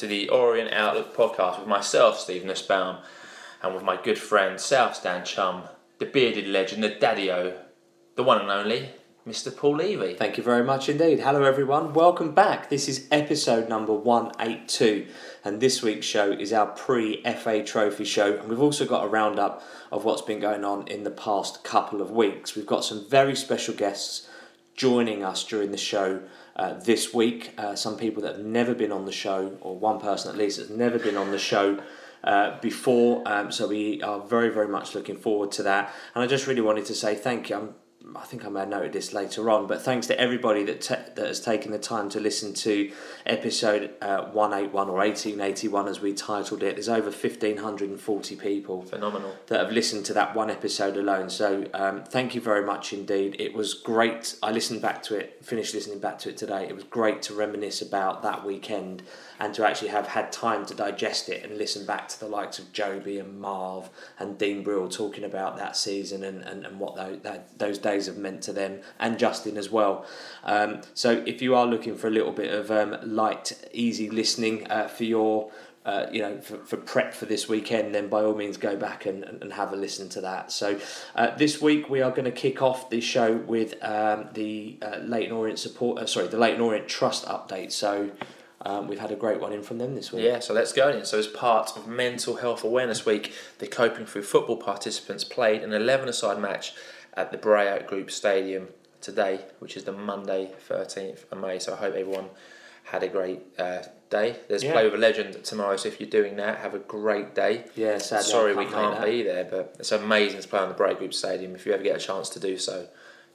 to the Orient Outlook podcast with myself, Steve Nussbaum, and with my good friend, South Stand chum, the bearded legend, the daddy-o, the one and only, Mr. Paul Levy. Thank you very much indeed. Hello, everyone. Welcome back. This is episode number 182, and this week's show is our pre FA Trophy show. And we've also got a roundup of what's been going on in the past couple of weeks. We've got some very special guests joining us during the show uh, this week. Uh, some people that have never been on the show, or one person at least that's never been on the show. Uh, before, um, so we are very, very much looking forward to that. And I just really wanted to say thank you. I'm I think I may have noted this later on, but thanks to everybody that te- that has taken the time to listen to episode uh, 181 or 1881 as we titled it. There's over 1,540 people Phenomenal. that have listened to that one episode alone. So um, thank you very much indeed. It was great. I listened back to it, finished listening back to it today. It was great to reminisce about that weekend and to actually have had time to digest it and listen back to the likes of Joby and Marv and Dean Brill talking about that season and, and, and what those, that, those days have meant to them and Justin as well. Um, so if you are looking for a little bit of um, light, easy listening uh, for your uh, you know, for, for prep for this weekend, then by all means go back and, and have a listen to that. So, uh, this week we are going to kick off the show with um, the uh, Leyton Orient support, uh, sorry, the Leyton Orient Trust update. So, um, we've had a great one in from them this week. Yeah, so let's go in. So, as part of Mental Health Awareness Week, the Coping Through Football participants played an 11 a side match at the Breyer Group Stadium today, which is the Monday, 13th of May. So, I hope everyone had a great uh, day. There's Yeah. Play with a Legend tomorrow, so if you're doing that, have a great day. Yeah, sadly, Sorry we can't can't be there, but it's amazing to play on the Breyer Group Stadium. If you ever get a chance to do so,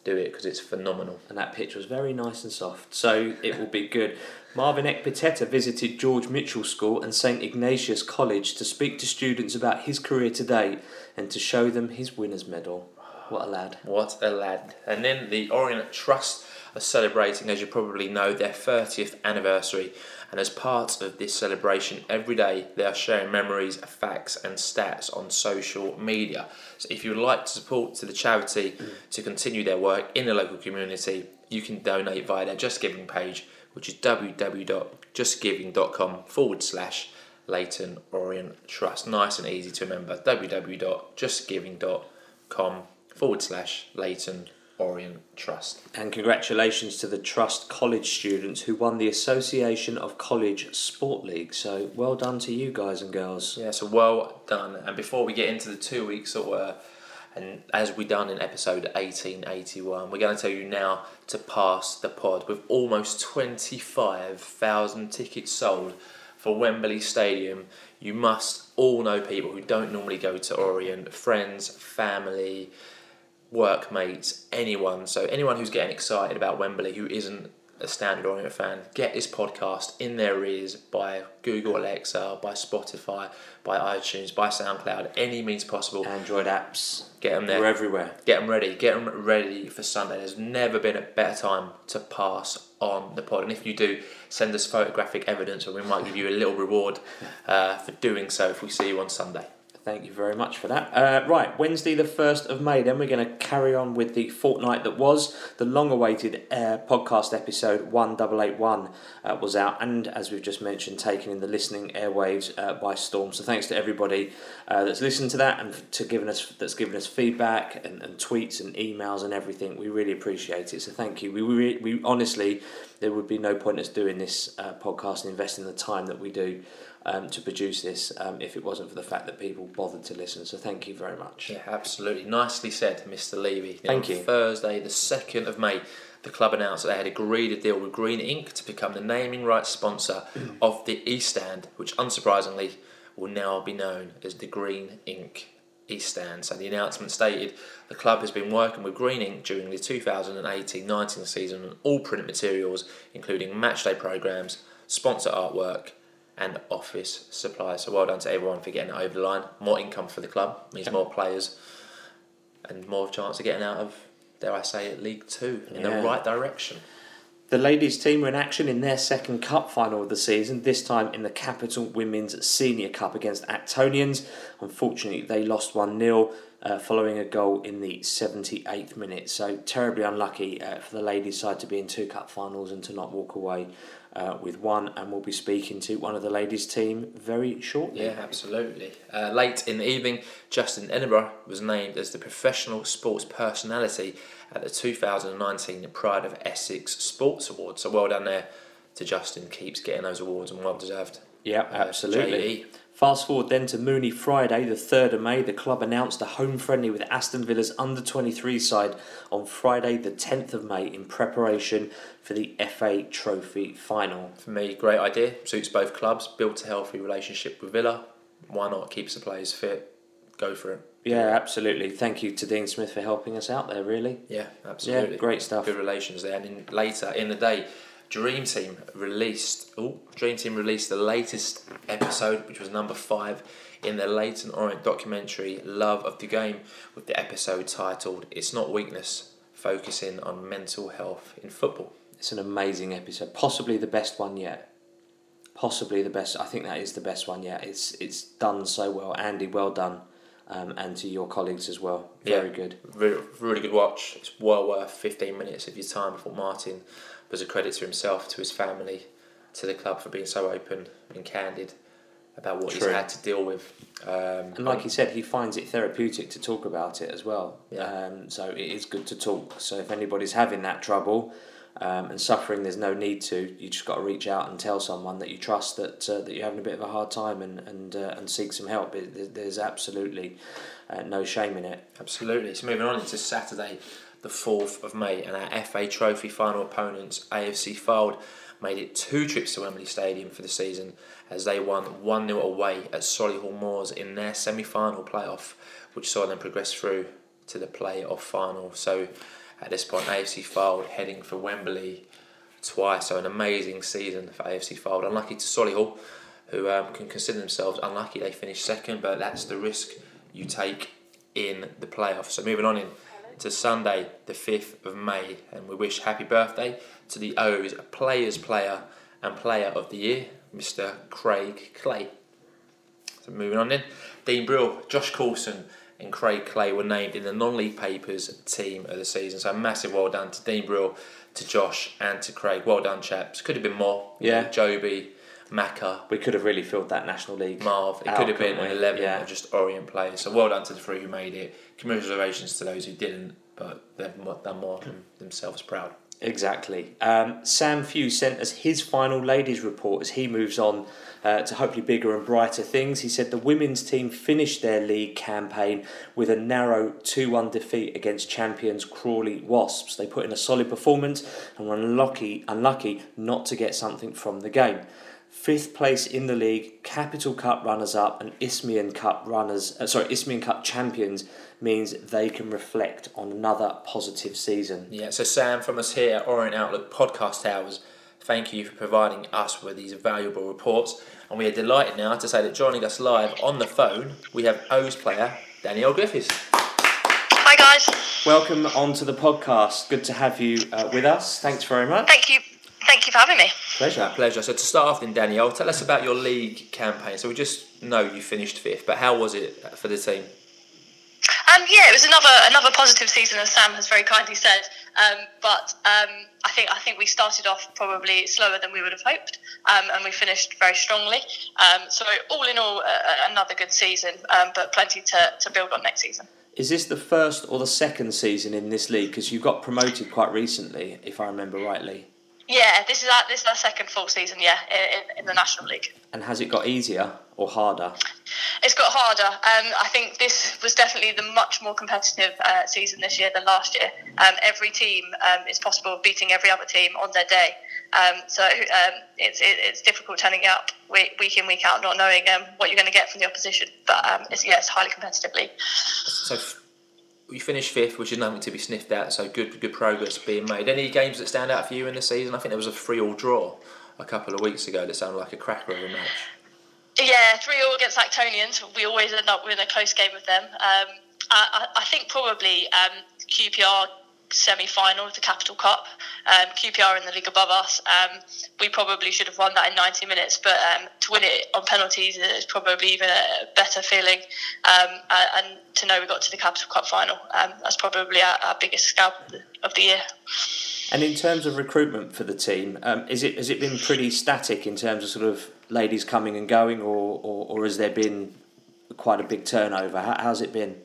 do it because it's phenomenal. and that pitch was very nice and soft, so it will be good. Marvin Ekpiteta visited George Mitchell School and St Ignatius College to speak to students about his career to date and to show them his winner's medal. What a lad. What a lad. And then the Orient Trust are celebrating, as you probably know, their 30th anniversary. And as part of this celebration, every day they are sharing memories, facts, and stats on social media. So if you would like to support to the charity to continue their work in the local community, you can donate via their Just Giving page, which is www.justgiving.com forward slash Leyton Orient Trust. Nice and easy to remember. www.justgiving.com forward slash Leyton Orient Trust. And congratulations to the Trust College students who won the Association of College Sport League. So well done to you guys and girls. Yeah, so well done. And before we get into the two weeks that were, and as we done in episode 1881, we're going to tell you now to pass the pod with almost 25,000 tickets sold for Wembley Stadium. You must all know people who don't normally go to Orient, friends, family, workmates, anyone. So anyone who's getting excited about Wembley who isn't a standard Orient fan, get this podcast in their ears by Google Alexa, by Spotify, by iTunes, by SoundCloud, any means possible. Android apps, Get them there. we're everywhere. Get them ready. Get them ready for Sunday. There's never been a better time to pass on the pod. And if you do, send us photographic evidence, and we might give you a little reward uh, for doing so if we see you on Sunday. Thank you very much for that. Uh, right, Wednesday, the 1st of May, then we're going to carry on with the fortnight that was. The long awaited uh, podcast episode 1881 uh, was out, and as we've just mentioned, taken in the listening airwaves uh, by storm. So thanks to everybody uh, that's listened to that and to giving us that's given us feedback and, and tweets and emails and everything. We really appreciate it. So thank you. We, we, we honestly, there would be no point us doing this uh, podcast and investing the time that we do um, to produce this um, if it wasn't for the fact that people bothered to listen. So thank you very much. Yeah, absolutely. Nicely said, Mr. Levy. Thank on you. Thursday, the 2nd of May, the club announced that they had agreed a deal with Green Ink to become the naming rights sponsor of the East Stand, which unsurprisingly will now be known as the Green Ink East Stand. So the announcement stated the club has been working with Green Ink during the 2018-19 season on all print materials, including matchday programs, sponsor artwork, and office supplies. So well done to everyone for getting it over the line. More income for the club means more players and more chance of getting out of, dare I say it, League Two in Yeah. the right direction. The ladies' team were in action in their second cup final of the season, this time in the Capital Women's Senior Cup against Actonians. Unfortunately, they lost 1 0. uh, following a goal in the 78th minute. So terribly unlucky uh, for the ladies' side to be in two cup finals and to not walk away uh, with one. And we'll be speaking to one of the ladies' team very shortly. Yeah, absolutely. Uh, late in the evening, Justin Edinburgh was named as the professional sports personality at the 2019 Pride of Essex Sports Awards. So well done there to Justin. Keeps getting those awards and well deserved. Yeah, Uh, absolutely. Fast forward then to Mooney Friday, the 3rd of May. The club announced a home friendly with Aston Villa's under 23 side on Friday, the 10th of May, in preparation for the FA Trophy final. For me, great idea. Suits both clubs. Built a healthy relationship with Villa. Why not? Keeps the players fit. Go for it. Yeah, absolutely. Thank you to Dean Smith for helping us out there, really. Yeah, absolutely. Yeah, great stuff. Good relations there. And in, later in the day, Dream Team released. Oh, Dream Team released the latest episode, which was number five in their Leyton Orient documentary "Love of the Game," with the episode titled "It's Not Weakness," focusing on mental health in football. It's an amazing episode, possibly the best one yet. Possibly the best. I think that is the best one yet. It's it's done so well, Andy. Well done, um, and to your colleagues as well. Very Yeah. good. Really, really good watch. It's well worth 15 minutes of your time. Thought Martin was a credit to himself, to his family, to the club for being so open and candid about what True. he's had to deal with. Um, And like he said, he finds it therapeutic to talk about it as well. Yeah. Um, so it is good to talk. So if anybody's having that trouble um, and suffering, there's no need to. You just got to reach out and tell someone that you trust that uh, that you're having a bit of a hard time and and uh, and seek some help. It, there's absolutely uh, no shame in it. Absolutely. So moving on into Saturday, the 4th of May, and our FA Trophy final opponents, AFC Fylde, made it two trips to Wembley Stadium for the season as they won 1 0 away at Solihull Moors in their semi final playoff, which saw them progress through to the playoff final. So at this point, AFC Fylde heading for Wembley twice. So an amazing season for AFC Fylde. Unlucky to Solihull, who um, can consider themselves unlucky. They finished second, but that's the risk you take in the playoffs. So moving on in to Sunday, the 5th of May, and we wish happy birthday to the O's Players Player and Player of the Year, Mr. Craig Clay. So moving on then, Dean Brill, Josh Coulson, and Craig Clay were named in the non-league papers team of the season. So a massive well done to Dean Brill, to Josh, and to Craig. Well done, chaps. Could have been more. Yeah. Joby, Macca, We could have really filled that National League. Marv. It out, could have been an 11 Yeah. of just Orient players. So well done to the three who made it. Congratulations to those who didn't, but they've done more than themselves proud. Exactly. Um, Sam Few sent us his final ladies report as he moves on uh, to hopefully bigger and brighter things. He said the women's team finished their league campaign with a narrow 2 1 defeat against champions Crawley Wasps. They put in a solid performance and were unlucky, unlucky not to get something from the game. Fifth place in the league, Capital Cup runners up, and Isthmian Cup runners, uh, sorry, Isthmian Cup champions means they can reflect on another positive season. Yeah, so Sam from us here at Orient Outlook Podcast Towers, thank you for providing us with these valuable reports. And we are delighted now to say that joining us live on the phone, we have O's player Danielle Griffiths. Hi guys. Welcome onto the podcast. Good to have you uh, with us. Thanks very much. Thank you. Thank you for having me. Pleasure. Pleasure. So to start off then, Danielle, tell us about your league campaign. So we just know you finished fifth, but how was it for the team? Um, yeah, it was another another positive season, as Sam has very kindly said. Um, but um, I think I think we started off probably slower than we would have hoped, um, and we finished very strongly. Um, so all in all, uh, another good season, um, but plenty to, to build on next season. Is this the first or the second season in this league? Because you got promoted quite recently, if I remember rightly. Yeah, this is our this is our second full season. Yeah, in, in the National League. And has it got easier or harder? It's got harder. Um, I think this was definitely the much more competitive uh, season this year than last year. Um, every team um, is possible of beating every other team on their day. Um, so um, it's it, it's difficult turning up week, week in week out, not knowing um, what you're going to get from the opposition. But um, it's yeah, it's highly competitive league. So you finished fifth, which is nothing to be sniffed at. So good, good progress being made. Any games that stand out for you in the season? I think there was a three-all draw a couple of weeks ago that sounded like a cracker of a match. Yeah, three all against Actonians. We always end up with a close game with them. Um, I, I I think probably um, QPR semi final of the Capital Cup. Um, QPR in the league above us. Um, we probably should have won that in 90 minutes, but um, to win it on penalties is probably even a better feeling. Um, and to know we got to the Capital Cup final, um, that's probably our, our biggest scalp of the year. And in terms of recruitment for the team, um, is it has it been pretty static in terms of sort of ladies coming and going, or, or, or has there been quite a big turnover? How, how's it been?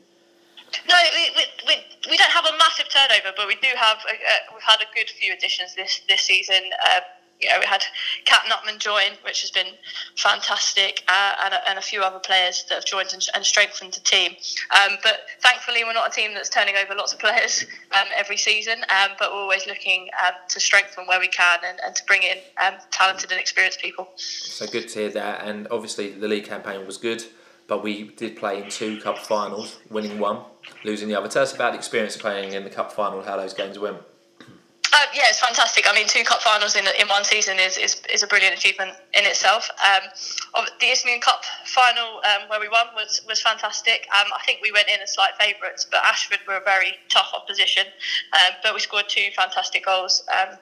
No, we, we, we, we don't have a massive turnover, but we do have a, uh, we've had a good few additions this this season. Uh, you know, we had Kat Nutman join, which has been fantastic, uh, and, a, and a few other players that have joined and, and strengthened the team. Um, but thankfully, we're not a team that's turning over lots of players um, every season, um, but we're always looking um, to strengthen where we can and, and to bring in um, talented and experienced people. So good to hear that, and obviously the league campaign was good. But we did play in two cup finals, winning one, losing the other. Tell us about the experience of playing in the cup final, how those games went. Uh, yeah, it's fantastic. I mean, two cup finals in, in one season is, is, is a brilliant achievement in itself. Um, the Isthmian Cup final um, where we won was, was fantastic. Um, I think we went in as slight favourites, but Ashford were a very tough opposition. Um, but we scored two fantastic goals um,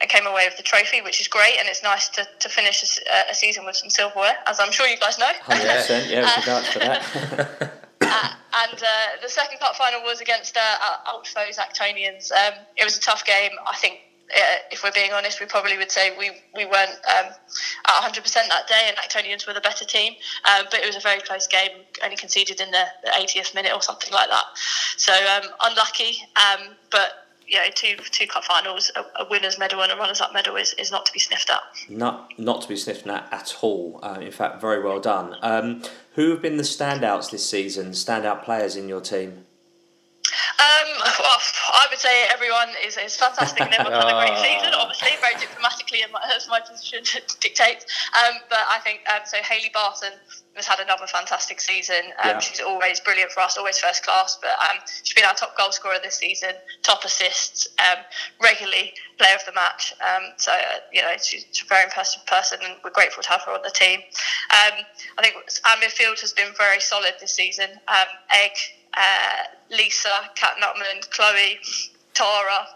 and came away with the trophy, which is great. And it's nice to, to finish a, a season with some silverware, as I'm sure you guys know. 100%, yeah, we can vouch for that. And uh, the second cup final was against uh, foes Actonians. Um, it was a tough game. I think, uh, if we're being honest, we probably would say we, we weren't um, at 100% that day, and Actonians were the better team. Um, but it was a very close game, only conceded in the, the 80th minute or something like that. So um, unlucky, um, but you know, two two cup finals, a, a winners medal and a runners up medal is, is not to be sniffed at. Not not to be sniffed at at all. Uh, in fact, very well done. Um, who have been the standouts this season? Standout players in your team? Um, well, I would say everyone is, is fantastic and everyone's had a great season, obviously, very diplomatically as my position dictates. Um, but I think, um, so Hayley Barton has had another fantastic season. Um, yeah. She's always brilliant for us, always first class, but um, she's been our top goal scorer this season, top assists, um, regularly player of the match. Um, so, uh, you know, she's a very impressive person and we're grateful to have her on the team. Um, I think our midfield has been very solid this season. Um, Egg, uh, Lisa, Kat Nutman, Chloe, Tara,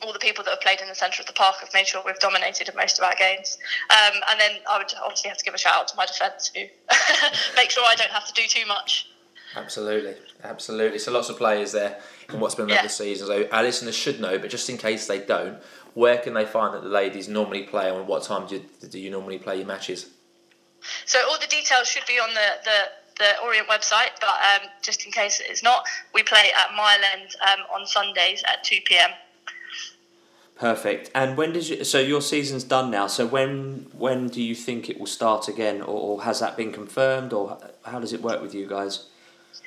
all the people that have played in the centre of the park have made sure we've dominated in most of our games. Um, and then I would obviously have to give a shout out to my defence who make sure I don't have to do too much. Absolutely, absolutely. So lots of players there in what's been another yeah. season. So our listeners should know, but just in case they don't, where can they find that the ladies normally play and what time do you, do you normally play your matches? So all the details should be on the, the the Orient website, but um, just in case it's not, we play at Mile End um, on Sundays at 2 pm. Perfect. And when does you, so your season's done now? So when when do you think it will start again, or, or has that been confirmed, or how does it work with you guys?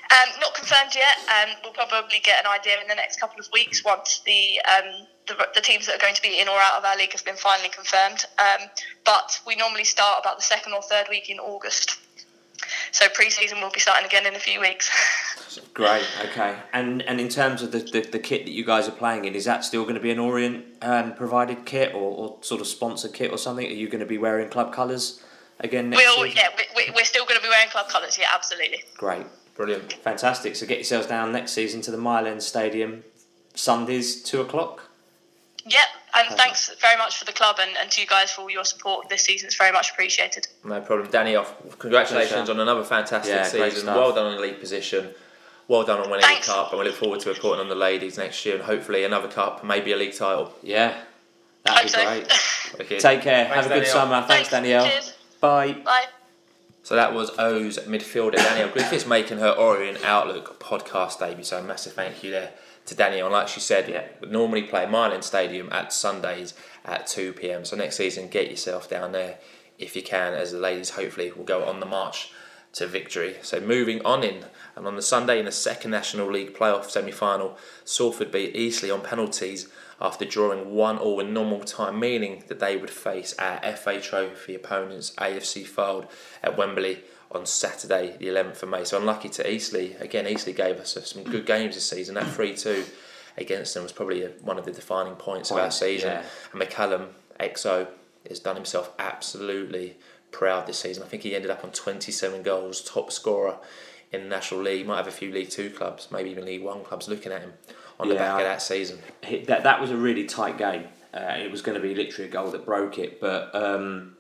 Um, not confirmed yet. Um, we'll probably get an idea in the next couple of weeks once the, um, the, the teams that are going to be in or out of our league have been finally confirmed. Um, but we normally start about the second or third week in August. So pre-season will be starting again in a few weeks. Great. Okay. And and in terms of the, the, the, kit that you guys are playing in, is that still going to be an Orient um, provided kit or, or sort of sponsored kit or something? Are you going to be wearing club colours again next we'll, season? Yeah, we, we're still going to be wearing club colours. Yeah, absolutely. Great. Brilliant. Fantastic. So get yourselves down next season to the Mile End Stadium, Sundays two o'clock. Yep, and thanks very much for the club and, and to you guys for all your support this season. It's very much appreciated. No problem. Danny, off. Congratulations on another fantastic yeah, season. Well done on the league position. Well done on winning thanks. the cup, and we look forward to reporting on the ladies next year and hopefully another cup, maybe a league title. Yeah, that'd Hope be so. great. Take care. Thanks, Have a good Danielle. summer. Thanks, thanks Danielle. Cheers. Bye. Bye. So that was O's midfielder Danielle Griffiths making her Orient Outlook podcast debut. So a massive thank you there to Danielle. And like she said, yeah, we normally play Mile End Stadium at Sundays at 2 pm. So next season, get yourself down there if you can, as the ladies hopefully will go on the march to victory. So moving on in, and on the Sunday in the second National League playoff semi final, Salford beat Eastleigh on penalties after drawing one all in normal time, meaning that they would face our FA Trophy opponents AFC Fylde at Wembley on Saturday, the 11th of May. So unlucky to Eastleigh. Again, Eastleigh gave us some good games this season. That 3 2 against them was probably one of the defining points Point, of our season. Yeah. And McCallum, XO, has done himself absolutely proud this season. I think he ended up on 27 goals, top scorer in the National League. Might have a few League Two clubs, maybe even League One clubs looking at him on the back of that season. That that was a really tight game. Uh, it was going to be literally a goal that broke it, but um,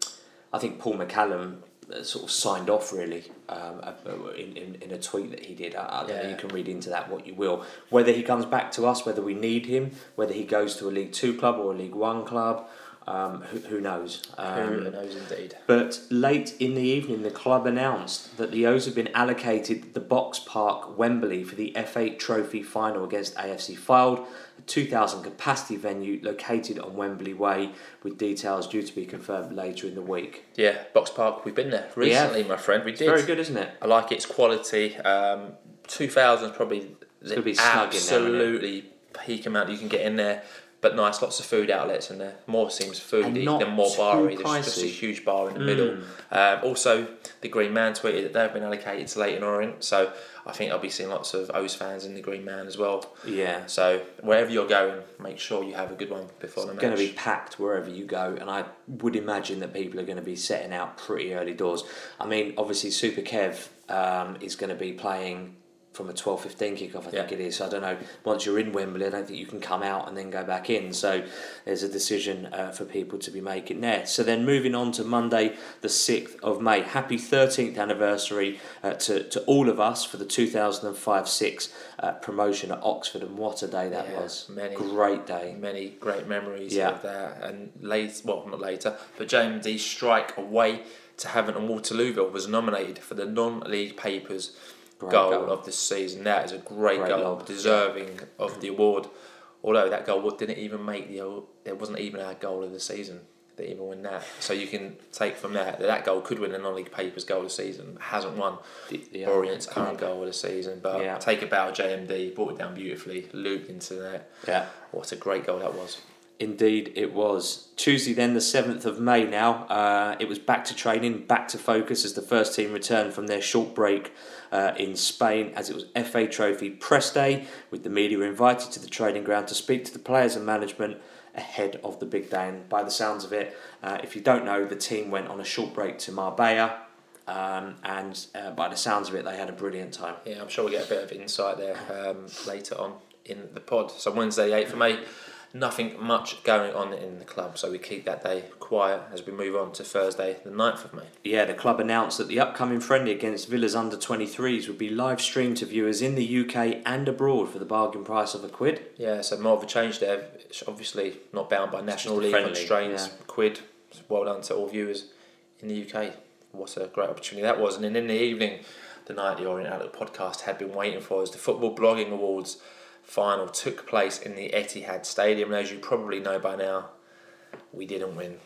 I think Paul McCallum sort of signed off really um, uh, in, in, in a tweet that he did. I, I don't know, Yeah. you can read into that what you will. Whether he comes back to us, whether we need him, whether he goes to a League Two club or a League One club, um, who, who knows? Um, Who knows indeed. but late in the evening, the club announced that the O's have been allocated the Box Park Wembley for the FA Trophy final against AFC Fylde, a 2,000 capacity venue located on Wembley Way, with details due to be confirmed later in the week. Yeah, Box Park, we've been there recently, my friend. We did. Very good, isn't it? I like its quality. Um, 2000 is probably the be snug in there, absolutely peak amount you can get in there. But nice, lots of food outlets and there. More seems And foodie not than more barry. There's just a huge bar in the middle. Um, also, the Green Man tweeted that they've been allocated to Leyton Orient, so I think I'll be seeing lots of O's fans in the Green Man as well. Yeah. So wherever you're going, make sure you have a good one before the match. It's going to be packed wherever you go, and I would imagine that people are going to be setting out pretty early doors. I mean, obviously, Super Kev um, is going to be playing from a 12 15 kickoff, I think it is. So I don't know, once you're in Wembley, I don't think you can come out and then go back in. So there's a decision uh, for people to be making there. So then moving on to Monday, the 6th of May. Happy 13th anniversary uh, to, to all of us for the 2005 6 uh, promotion at Oxford, and what a day that Yeah, was. many. Great day. many great memories Yeah. of that. And late, well, not later, but JMD strike away to Havant and Waterlooville was nominated for the non-league papers Great goal, goal. of the season. That is a great, Great goal, deserving of the award. Although that goal didn't even make the, it wasn't even our goal of the season. They even win that, so you can take from that that that goal could win the non-league papers goal of the season. Hasn't won The- Orient's current- current goal of the season, but Yeah. take a bow JMD, brought it down beautifully, looped into that. Yeah. What a great goal that was. Indeed, it was. Tuesday, then, the 7th of May now. Uh, it was back to training, back to focus as the first team returned from their short break uh, in Spain as it was FA Trophy press day, with the media invited to the training ground to speak to the players and management ahead of the big day. And by the sounds of it, uh, if you don't know, the team went on a short break to Marbella. Um, and uh, by the sounds of it, they had a brilliant time. Yeah, I'm sure we'll get a bit of insight there um, later on in the pod. So Wednesday, 8th of May, nothing much going on in the club, so we keep that day quiet as we move on to Thursday, the 9th of May. Yeah, the club announced that the upcoming friendly against Villa's under 23s would be live streamed to viewers in the UK and abroad for the bargain price of a quid. Yeah, so more of a change there. It's obviously not bound by National League constraints. yeah. Quid, well done to all viewers in the UK. What a great opportunity that was. And then in the evening, the night the Orient Outlook podcast had been waiting for us. The Football Blogging Awards final took place in the Etihad Stadium. And as you probably know by now, we didn't win.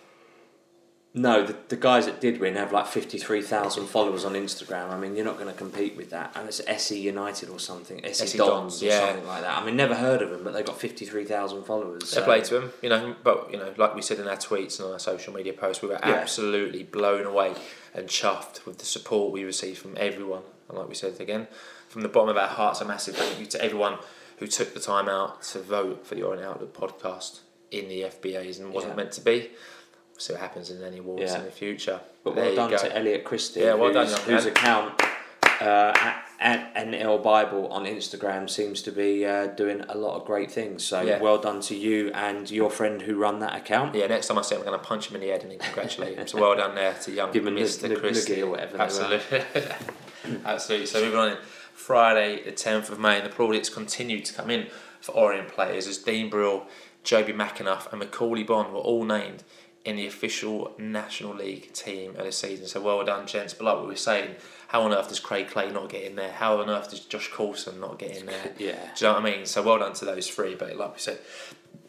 No, the, the guys that did win have like 53,000 followers on Instagram. I mean, you're not going to compete with that. And it's SE United or something, SE, SE Dons, Dons, or yeah. something like that. I mean, never heard of them, but they've got 53,000 followers. So- play to them, you know. But you know, like we said in our tweets and our social media posts, we were Yeah. absolutely blown away and chuffed with the support we received from everyone. And like we said again, from the bottom of our hearts, a massive thank you to everyone who took the time out to vote for the Orient Outlook podcast in the FBAs and wasn't Yeah. meant to be. We'll see what happens in any awards Yeah. in the future. But There well done go. to Elliot Christie, Yeah, well done, whose, young whose account uh, at, at NL Bible on Instagram seems to be uh, doing a lot of great things. So Yeah. well done to you and your friend who run that account. Yeah, next time I see him, I'm going to punch him in the head and then congratulate him. So well done there to young Give him Mr. nug- Christie. noogie or whatever. Absolutely. Absolutely. So moving on in Friday, the 10th of May, and the plaudits continued to come in for Orient players as Dean Brill, Joby McAnuff, and Macaulay Bonne were all named in the official National League team of the season. So well done, gents. But like we were saying, how on earth does Craig Clay not get in there? How on earth does Josh Coulson not get in there? Yeah. Do you know what I mean? So well done to those three. But like we said,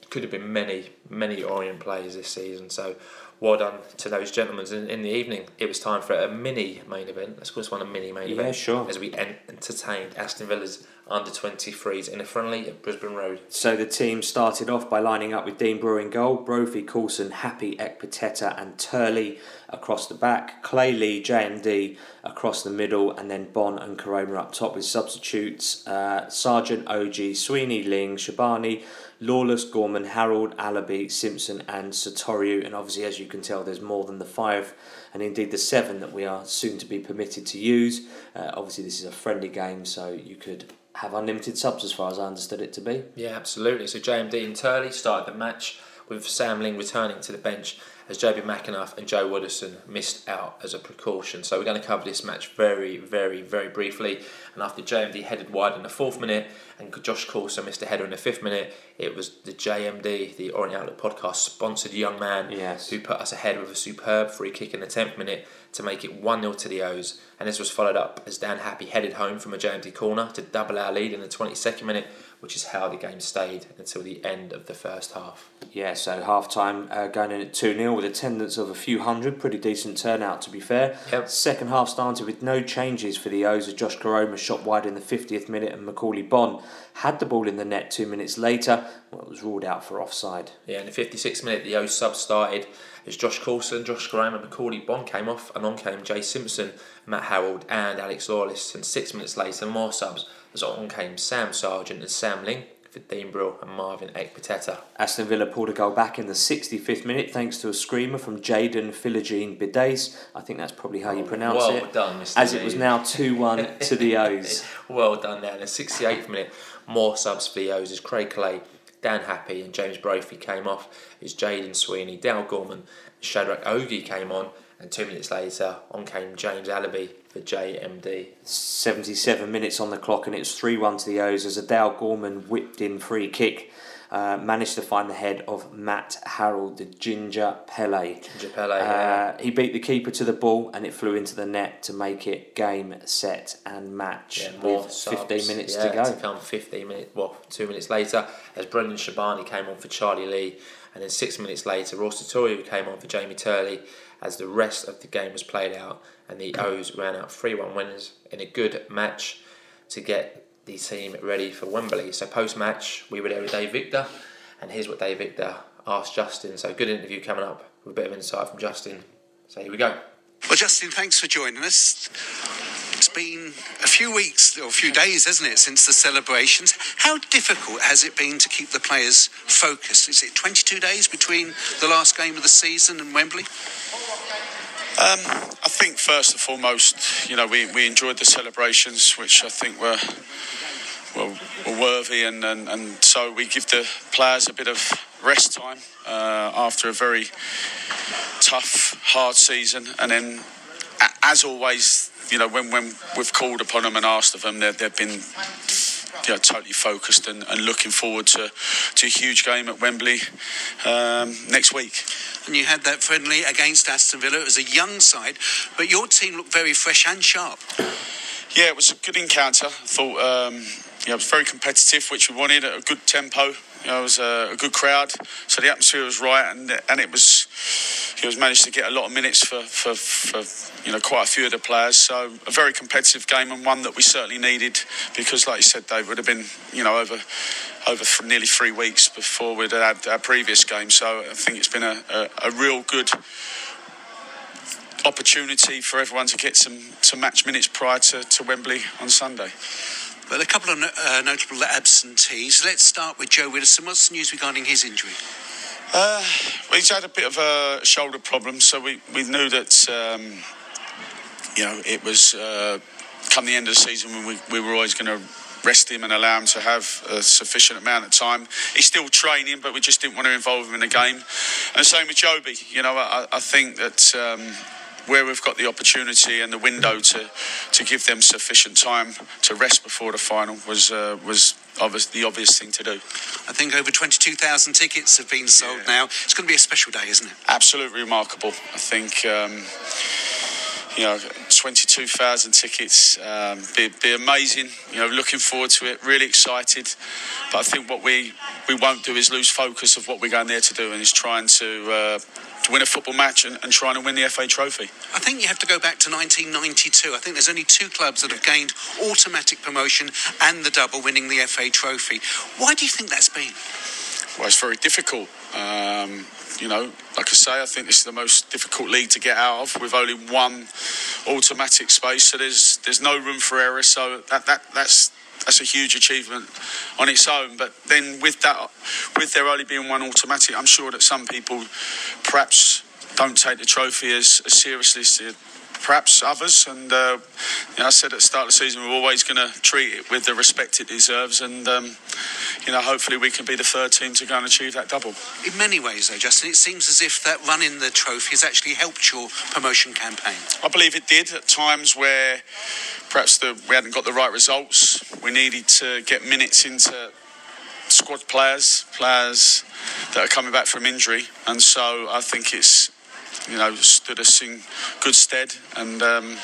could have been many, many Orient players this season. So well done to those gentlemen. And in the evening, it was time for a mini main event. Let's call this one a mini main Yeah, event. sure. As we entertained Aston Villa's under 23s in a friendly at Brisbane Road. So the team started off by lining up with Dean Brill in goal, Brophy, Coulson, Happy, Ekpiteta and Turley across the back, Clay Lee, JMD across the middle, and then Bonne and Koroma up top with substitutes uh, Sargent, OG, Sweeney, Ling, Shabani, Lawless, Gorman, Harrold, Alabi, Simpson and Satoriu. And obviously, as you can tell, there's more than the five and indeed the seven that we are soon to be permitted to use. Uh, obviously, this is a friendly game, so you could have unlimited subs as far as I understood it to be. Yeah, absolutely. So JMD and Turley started the match with Sam Ling returning to the bench as JB McAnuff and Joe Widdowson missed out as a precaution. So we're going to cover this match very, very, very briefly. And after JMD headed wide in the fourth minute and Josh Coulson missed a header in the fifth minute, it was the JMD, the Orient Outlook podcast sponsored young man, yes. who put us ahead with a superb free kick in the 10th minute to make it 1 0 to the O's. And this was followed up as Dan Happy headed home from a JMD corner to double our lead in the 22nd minute, which is how the game stayed until the end of the first half. Yeah, so half time uh, going in at 2 0 with attendance of a few hundred, pretty decent turnout to be fair. Yep. Second half started with no changes for the O's as Josh Koroma shot wide in the 50th minute and Macaulay Bonne had the ball in the net two minutes later. Well, it was ruled out for offside. Yeah, in the 56th minute, the O's sub started as Josh Coulson, Josh Koroma, and Macauley Bonne came off, and on came Jay Simpson, Matt Harrold, and Alex Lawless. And six minutes later, more subs as on came Sam Sargent and Sam Ling for Dean Brill and Marvin Ekpiteta. Aston Villa pulled a goal back in the 65th minute thanks to a screamer from Jaden Philogene Bidace. I think that's probably how you pronounce well it. done, Mr. As it was now 2 1 to the O's. well done there. In the 68th minute, more subs for the O's as Craig Clay, Dan Happy and James Brophy came off as Jaden Sweeney, Dale Gorman, Shadrach Ogie came on. And two minutes later, on came James Alabi for JMD. 77 minutes on the clock and it's 3 1 to the O's as a Dale Gorman whipped in free kick. Uh, managed to find the head of Matt Harrold, the Ginger Pele. Ginger Pele, yeah. Uh, he beat the keeper to the ball and it flew into the net to make it game, set, and match. Yeah, more with subs. 15 minutes yeah, to go. To come 15 minutes, well, two minutes later, as Brendan Shabani came on for Charlie Lee, and then six minutes later, Ross Tatorio came on for Jamie Turley, as the rest of the game was played out, and the O's ran out 3 1 winners in a good match to get the team ready for Wembley. So, post match, we were there with Dave Victor, and here's what Dave Victor asked Justin. So, good interview coming up with a bit of insight from Justin. So, here we go. Well, Justin, thanks for joining us. It's been a few weeks or a few days, hasn't it, since the celebrations? How difficult has it been to keep the players focused? Is it 22 days between the last game of the season and Wembley? Um, I think first and foremost, you know, we, we enjoyed the celebrations, which I think were were, were worthy, and, and, and so we give the players a bit of rest time uh, after a very tough, hard season, and then, as always, you know, when, when we've called upon them and asked of them, they've, they've been you know, totally focused and, and looking forward to, to a huge game at Wembley um, next week. And you had that friendly against Aston Villa. It was a young side, but your team looked very fresh and sharp. Yeah, it was a good encounter. I thought um, you know, it was very competitive, which we wanted at a good tempo. You know, it was a, a good crowd, so the atmosphere was right, and and it was he was managed to get a lot of minutes for, for, for you know quite a few of the players. So a very competitive game and one that we certainly needed because, like you said, Dave, it would have been you know over over nearly three weeks before we'd had our previous game. So I think it's been a, a, a real good opportunity for everyone to get some, some match minutes prior to, to Wembley on Sunday. Well, a couple of uh, notable absentees. Let's start with Joe Widdowson. What's the news regarding his injury? Uh, he's had a bit of a shoulder problem, so we, we knew that um, you know it was uh, come the end of the season when we, we were always going to rest him and allow him to have a sufficient amount of time. He's still training, but we just didn't want to involve him in the game. And same with Joby. You know, I, I think that. Um, where we've got the opportunity and the window to, to give them sufficient time to rest before the final was uh, was obvious, the obvious thing to do. I think over 22,000 tickets have been sold Yeah. now. It's going to be a special day, isn't it? absolutely remarkable. I think um, you know, 22,000 tickets, um, be, be amazing. You know, looking forward to it. Really excited. But I think what we we won't do is lose focus of what we're going there to do, and is trying to. Uh, to win a football match and, and trying to win the FA Trophy. I think you have to go back to 1992. I think there's only two clubs that have gained automatic promotion and the double winning the FA Trophy. Why do you think that's been? Well, it's very difficult. Um, you know, like I say, I think this is the most difficult league to get out of with only one automatic space. So there's there's no room for error. So that, that that's that's a huge achievement on its own. But then with that, with there only being one automatic, I'm sure that some people perhaps don't take the trophy as, as seriously as, perhaps others. And uh, you know, I said at the start of the season, we're always going to treat it with the respect it deserves. And um, you know, hopefully we can be the third team to go and achieve that double. In many ways, though, Justin, it seems as if that run in the trophy has actually helped your promotion campaign. I believe it did at times where perhaps the, we hadn't got the right results. We needed to get minutes into squad players, players that are coming back from injury, and so I think it's you know stood us in good stead. And um,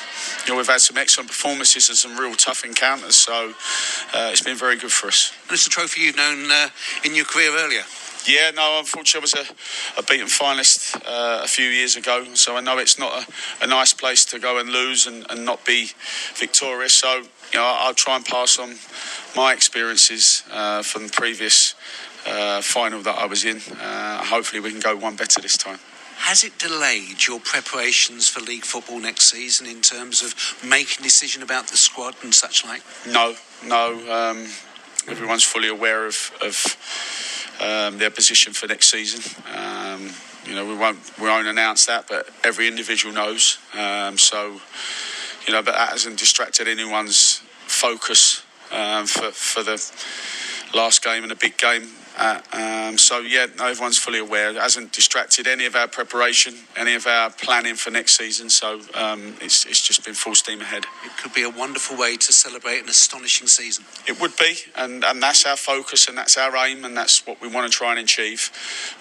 you know we've had some excellent performances and some real tough encounters, so uh, it's been very good for us. And it's a trophy you've known uh, in your career earlier. Yeah, no, unfortunately, I was a, a beaten finalist uh, a few years ago, so I know it's not a, a nice place to go and lose and, and not be victorious. So, you know, I'll try and pass on my experiences uh, from the previous uh, final that I was in. Uh, hopefully, we can go one better this time. Has it delayed your preparations for league football next season in terms of making decision about the squad and such like? No, no. Um, everyone's fully aware of, of um, their position for next season. Um, you know, we won't we won't announce that, but every individual knows. Um, so, you know, but that hasn't distracted anyone's focus um, for for the last game and a big game. Uh, um, so yeah, no, everyone's fully aware. It hasn't distracted any of our preparation, any of our planning for next season. So um, it's it's just been full steam ahead. It could be a wonderful way to celebrate an astonishing season. It would be, and, and that's our focus, and that's our aim, and that's what we want to try and achieve.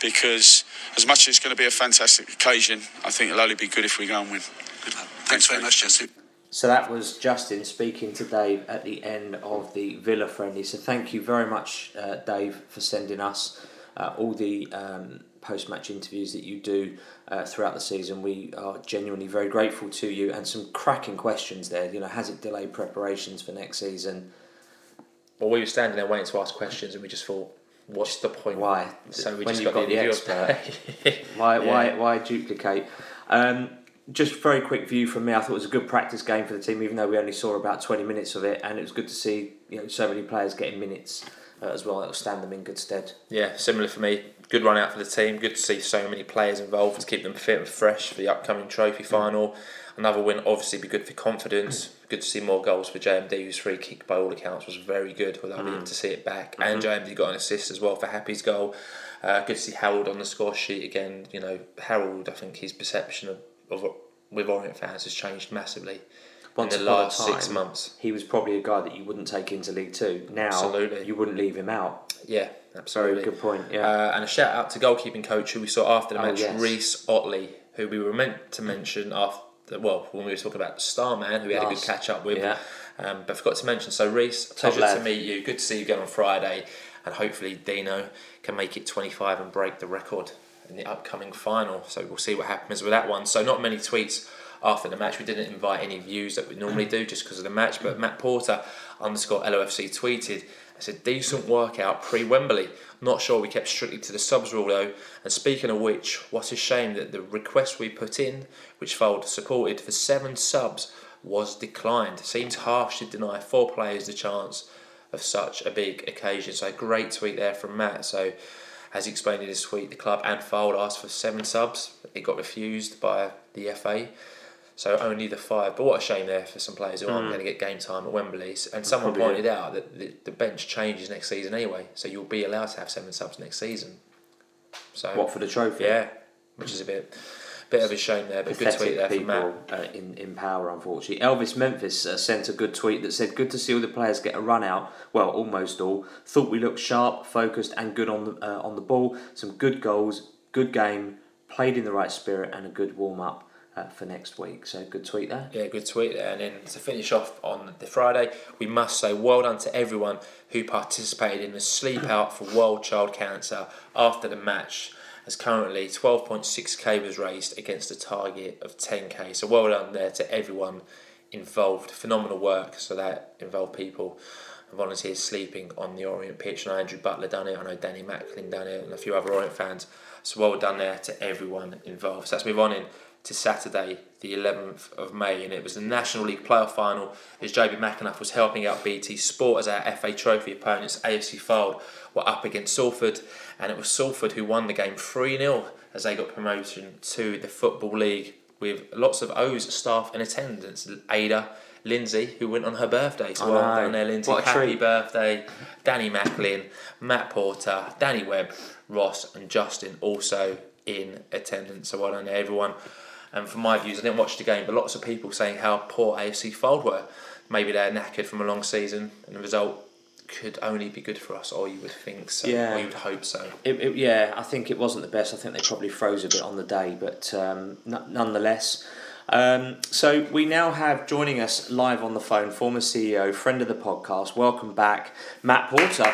Because as much as it's going to be a fantastic occasion, I think it'll only be good if we go and win. Good luck. Thanks, very much, Justin. So that was Justin speaking to Dave at the end of the Villa friendly. So thank you very much, uh, Dave, for sending us uh, all the um, post match interviews that you do uh, throughout the season. We are genuinely very grateful to you and some cracking questions there. You know, has it delayed preparations for next season? Well, we were standing there waiting to ask questions, and we just thought, what's the point? Why? So we when just got, got the the expert, why, why, why duplicate? Um, just very quick view from me. I thought it was a good practice game for the team, even though we only saw about twenty minutes of it, and it was good to see you know so many players getting minutes uh, as well. Will stand them in good stead. Yeah, similar for me. Good run out for the team. Good to see so many players involved to keep them fit and fresh for the upcoming trophy final. Another win, obviously, be good for confidence. Good to see more goals for JMD, whose free kick, by all accounts, was very good. Although we to see it back, and JMD got an assist as well for Happy's goal. Uh, good to see Harrold on the score sheet again. You know, Harrold, I think his perception of, of with Orient fans has changed massively Once in the last six months. He was probably a guy that you wouldn't take into League Two. Now, Absolutely. you wouldn't leave him out. Yeah, absolutely. Good point. Yeah. Uh, and a shout out to goalkeeping coach who we saw after the Oh, match, yes. Reese Otley, who we were meant to mention after. Well, when we were talking about Starman, who we had a good catch up with, yeah. um, but forgot to mention. So Reese, pleasure lad. to meet you. Good to see you again on Friday, and hopefully Dino can make it 25 and break the record in the upcoming final. So we'll see what happens with that one. So not many tweets after the match. We didn't invite any views that we normally do just because of the match. But Matt Porter underscore LOFC tweeted. it's a decent workout pre Wembley. Not sure we kept strictly to the subs rule though. And speaking of which, what a shame that the request we put in, which Fylde supported for seven subs, was declined. Seems harsh to deny four players the chance of such a big occasion. So great tweet there from Matt. So as he explained in his tweet, the club and Fylde asked for seven subs. It got refused by the FA. So only the five. But what a shame there for some players who aren't hmm. going to get game time at Wembley. And someone Probably pointed out that the, the bench changes next season anyway. So you'll be allowed to have seven subs next season. So what for the trophy? yeah, which is a bit bit of a shame there, but good tweet there from Matt. uh, in, in power, unfortunately. Elvis Memphis uh, sent a good tweet that said, Good to see all the players get a run out. Well, almost all. Thought we looked sharp, focused, and good on the, uh, on the ball. Some good goals, good game, played in the right spirit, and a good warm up. Uh, for next week, so good tweet there. Yeah, good tweet there. And then to finish off on the Friday, we must say well done to everyone who participated in the sleep out for World Child Cancer after the match. As currently 12.6k was raised against a target of 10k. So well done there to everyone involved. Phenomenal work. So that involved people, volunteers sleeping on the Orient pitch. Know Andrew Butler done it. I know Danny Macklin done it, and a few other Orient fans. So well done there to everyone involved. So let's move on in to Saturday, the 11th of May, and it was the National League playoff final as JB McAnuff was helping out BT Sport as our FA Trophy opponents, AFC Fylde, were up against Salford, and it was Salford who won the game 3 0 as they got promotion to the Football League with lots of O's staff in attendance. Ada, Lindsay, who went on her birthday, so well done there, Lindsay. What Happy treat. birthday. Danny Macklin, Matt Porter, Danny Webb, Ross, and Justin also in attendance. So well done there, everyone. And from my views, I didn't watch the game, but lots of people saying how poor AFC Fylde were. Maybe they're knackered from a long season, and the result could only be good for us, or you would think so, Yeah. or you would hope so. It, it, yeah, I think it wasn't the best. I think they probably froze a bit on the day, but um, n- nonetheless. Um, so we now have joining us live on the phone, former CEO, friend of the podcast. Welcome back, Matt Porter.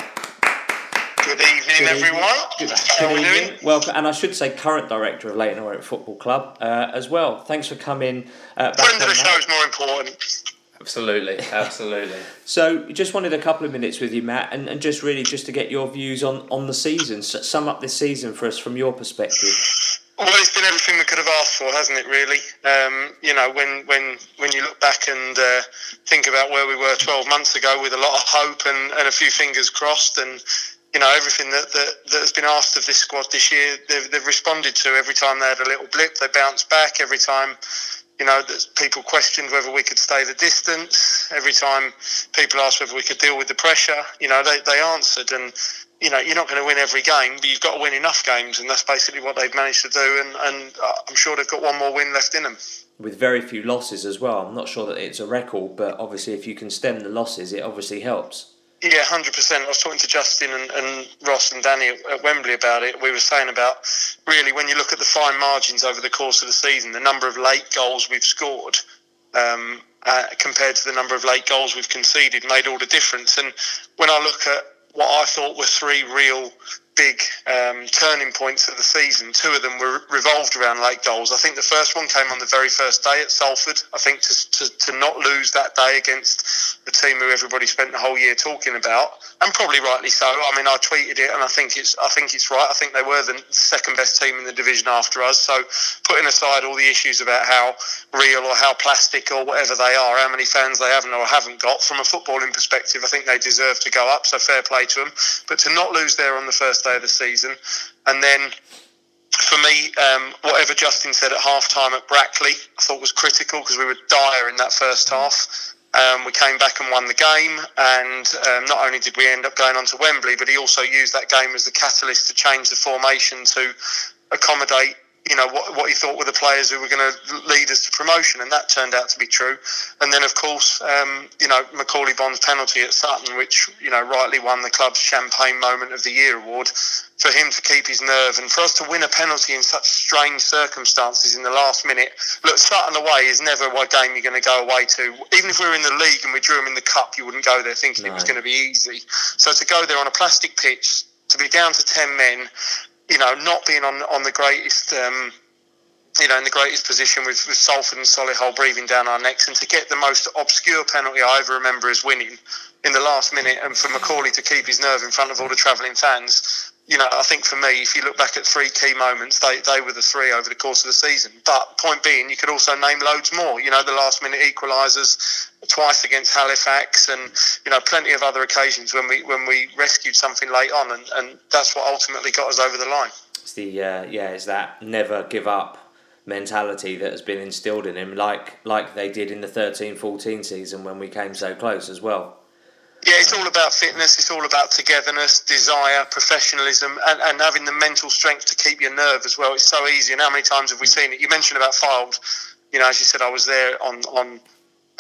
Good evening, Good everyone. Good, How good we evening. doing? Welcome, and I should say current director of Leyton Orient Football Club uh, as well. Thanks for coming. Uh, back Friend of the show is more important. Absolutely, absolutely. So, just wanted a couple of minutes with you, Matt, and, and just really just to get your views on, on the season. S- sum up this season for us from your perspective. Well, it's been everything we could have asked for, hasn't it? Really, um, you know, when when when you look back and uh, think about where we were 12 months ago, with a lot of hope and, and a few fingers crossed, and you know everything that, that, that has been asked of this squad this year, they've, they've responded to. Every time they had a little blip, they bounced back. Every time, you know, people questioned whether we could stay the distance. Every time people asked whether we could deal with the pressure, you know, they, they answered. And you know, you're not going to win every game, but you've got to win enough games, and that's basically what they've managed to do. And, and uh, I'm sure they've got one more win left in them. With very few losses as well. I'm not sure that it's a record, but obviously, if you can stem the losses, it obviously helps. Yeah, hundred percent. I was talking to Justin and, and Ross and Danny at, Wembley about it. We were saying about really when you look at the fine margins over the course of the season, the number of late goals we've scored um, uh, compared to the number of late goals we've conceded made all the difference. And when I look at what I thought were three real big um, turning points of the season. Two of them were revolved around late goals. I think the first one came on the very first day at Salford. I think to, to, to not lose that day against the team who everybody spent the whole year talking about, and probably rightly so. I mean, I tweeted it, and I think it's I think it's right. I think they were the second best team in the division after us. So, putting aside all the issues about how real or how plastic or whatever they are, how many fans they haven't or haven't got, from a footballing perspective, I think they deserve to go up. So fair play to them. But to not lose there on the first day of the season, and then for me, um, whatever Justin said at half time at Brackley, I thought was critical because we were dire in that first half. Um, we came back and won the game, and um, not only did we end up going on to Wembley, but he also used that game as the catalyst to change the formation to accommodate, you know, what, what he thought were the players who were going to lead us to promotion, and that turned out to be true. And then, of course, um, you know, Macauley Bonne's penalty at Sutton, which you know rightly won the club's Champagne Moment of the Year award, for him to keep his nerve and for us to win a penalty in such strange circumstances in the last minute. Look, Sutton away is never a game you're going to go away to. Even if we were in the league and we drew them in the cup, you wouldn't go there thinking it was going to be easy. So to go there on a plastic pitch, to be down to ten men, you know, not being on on the greatest. Um, you know, in the greatest position with, with Salford and Solihull breathing down our necks, and to get the most obscure penalty I ever remember as winning in the last minute, and for Macauley to keep his nerve in front of all the travelling fans. You know, I think for me, if you look back at three key moments, they, they were the three over the course of the season. But point being, you could also name loads more. You know, the last minute equalisers, twice against Halifax, and you know, plenty of other occasions when we when we rescued something late on, and, and that's what ultimately got us over the line. It's the uh, yeah, it's that never give up mentality that has been instilled in him, like like they did in the 13-14 season when we came so close as well. Yeah, it's all about fitness. It's all about togetherness, desire, professionalism, and, and having the mental strength to keep your nerve as well. It's so easy. And how many times have we seen it? You mentioned about Files. You know, as you said, I was there on on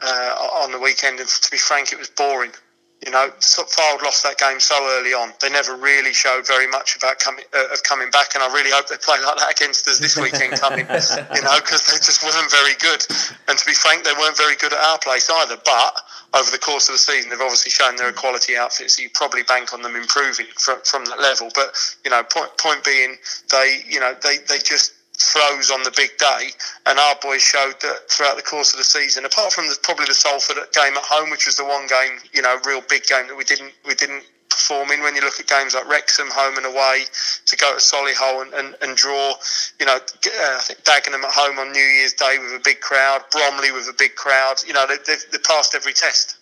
uh, on the weekend, and to be frank, it was boring. You know, Fylde lost that game so early on. They never really showed very much about coming uh, of coming back, and I really hope they play like that against us this weekend coming. you know, because they just weren't very good. And to be frank, they weren't very good at our place either. But over the course of the season, they've obviously shown they're a quality outfit, so you probably bank on them improving from, from that level. But you know, point point being, they you know they they just froze on the big day, and our boys showed that throughout the course of the season, apart from the, probably the Salford game at home, which was the one game, you know, real big game that we didn't we didn't perform in. When you look at games like Wrexham, home and away, to go to Solihull and, and, and draw, you know, uh, I think Dagenham at home on New Year's Day with a big crowd, Bromley with a big crowd, you know, they, they've, they've passed every test.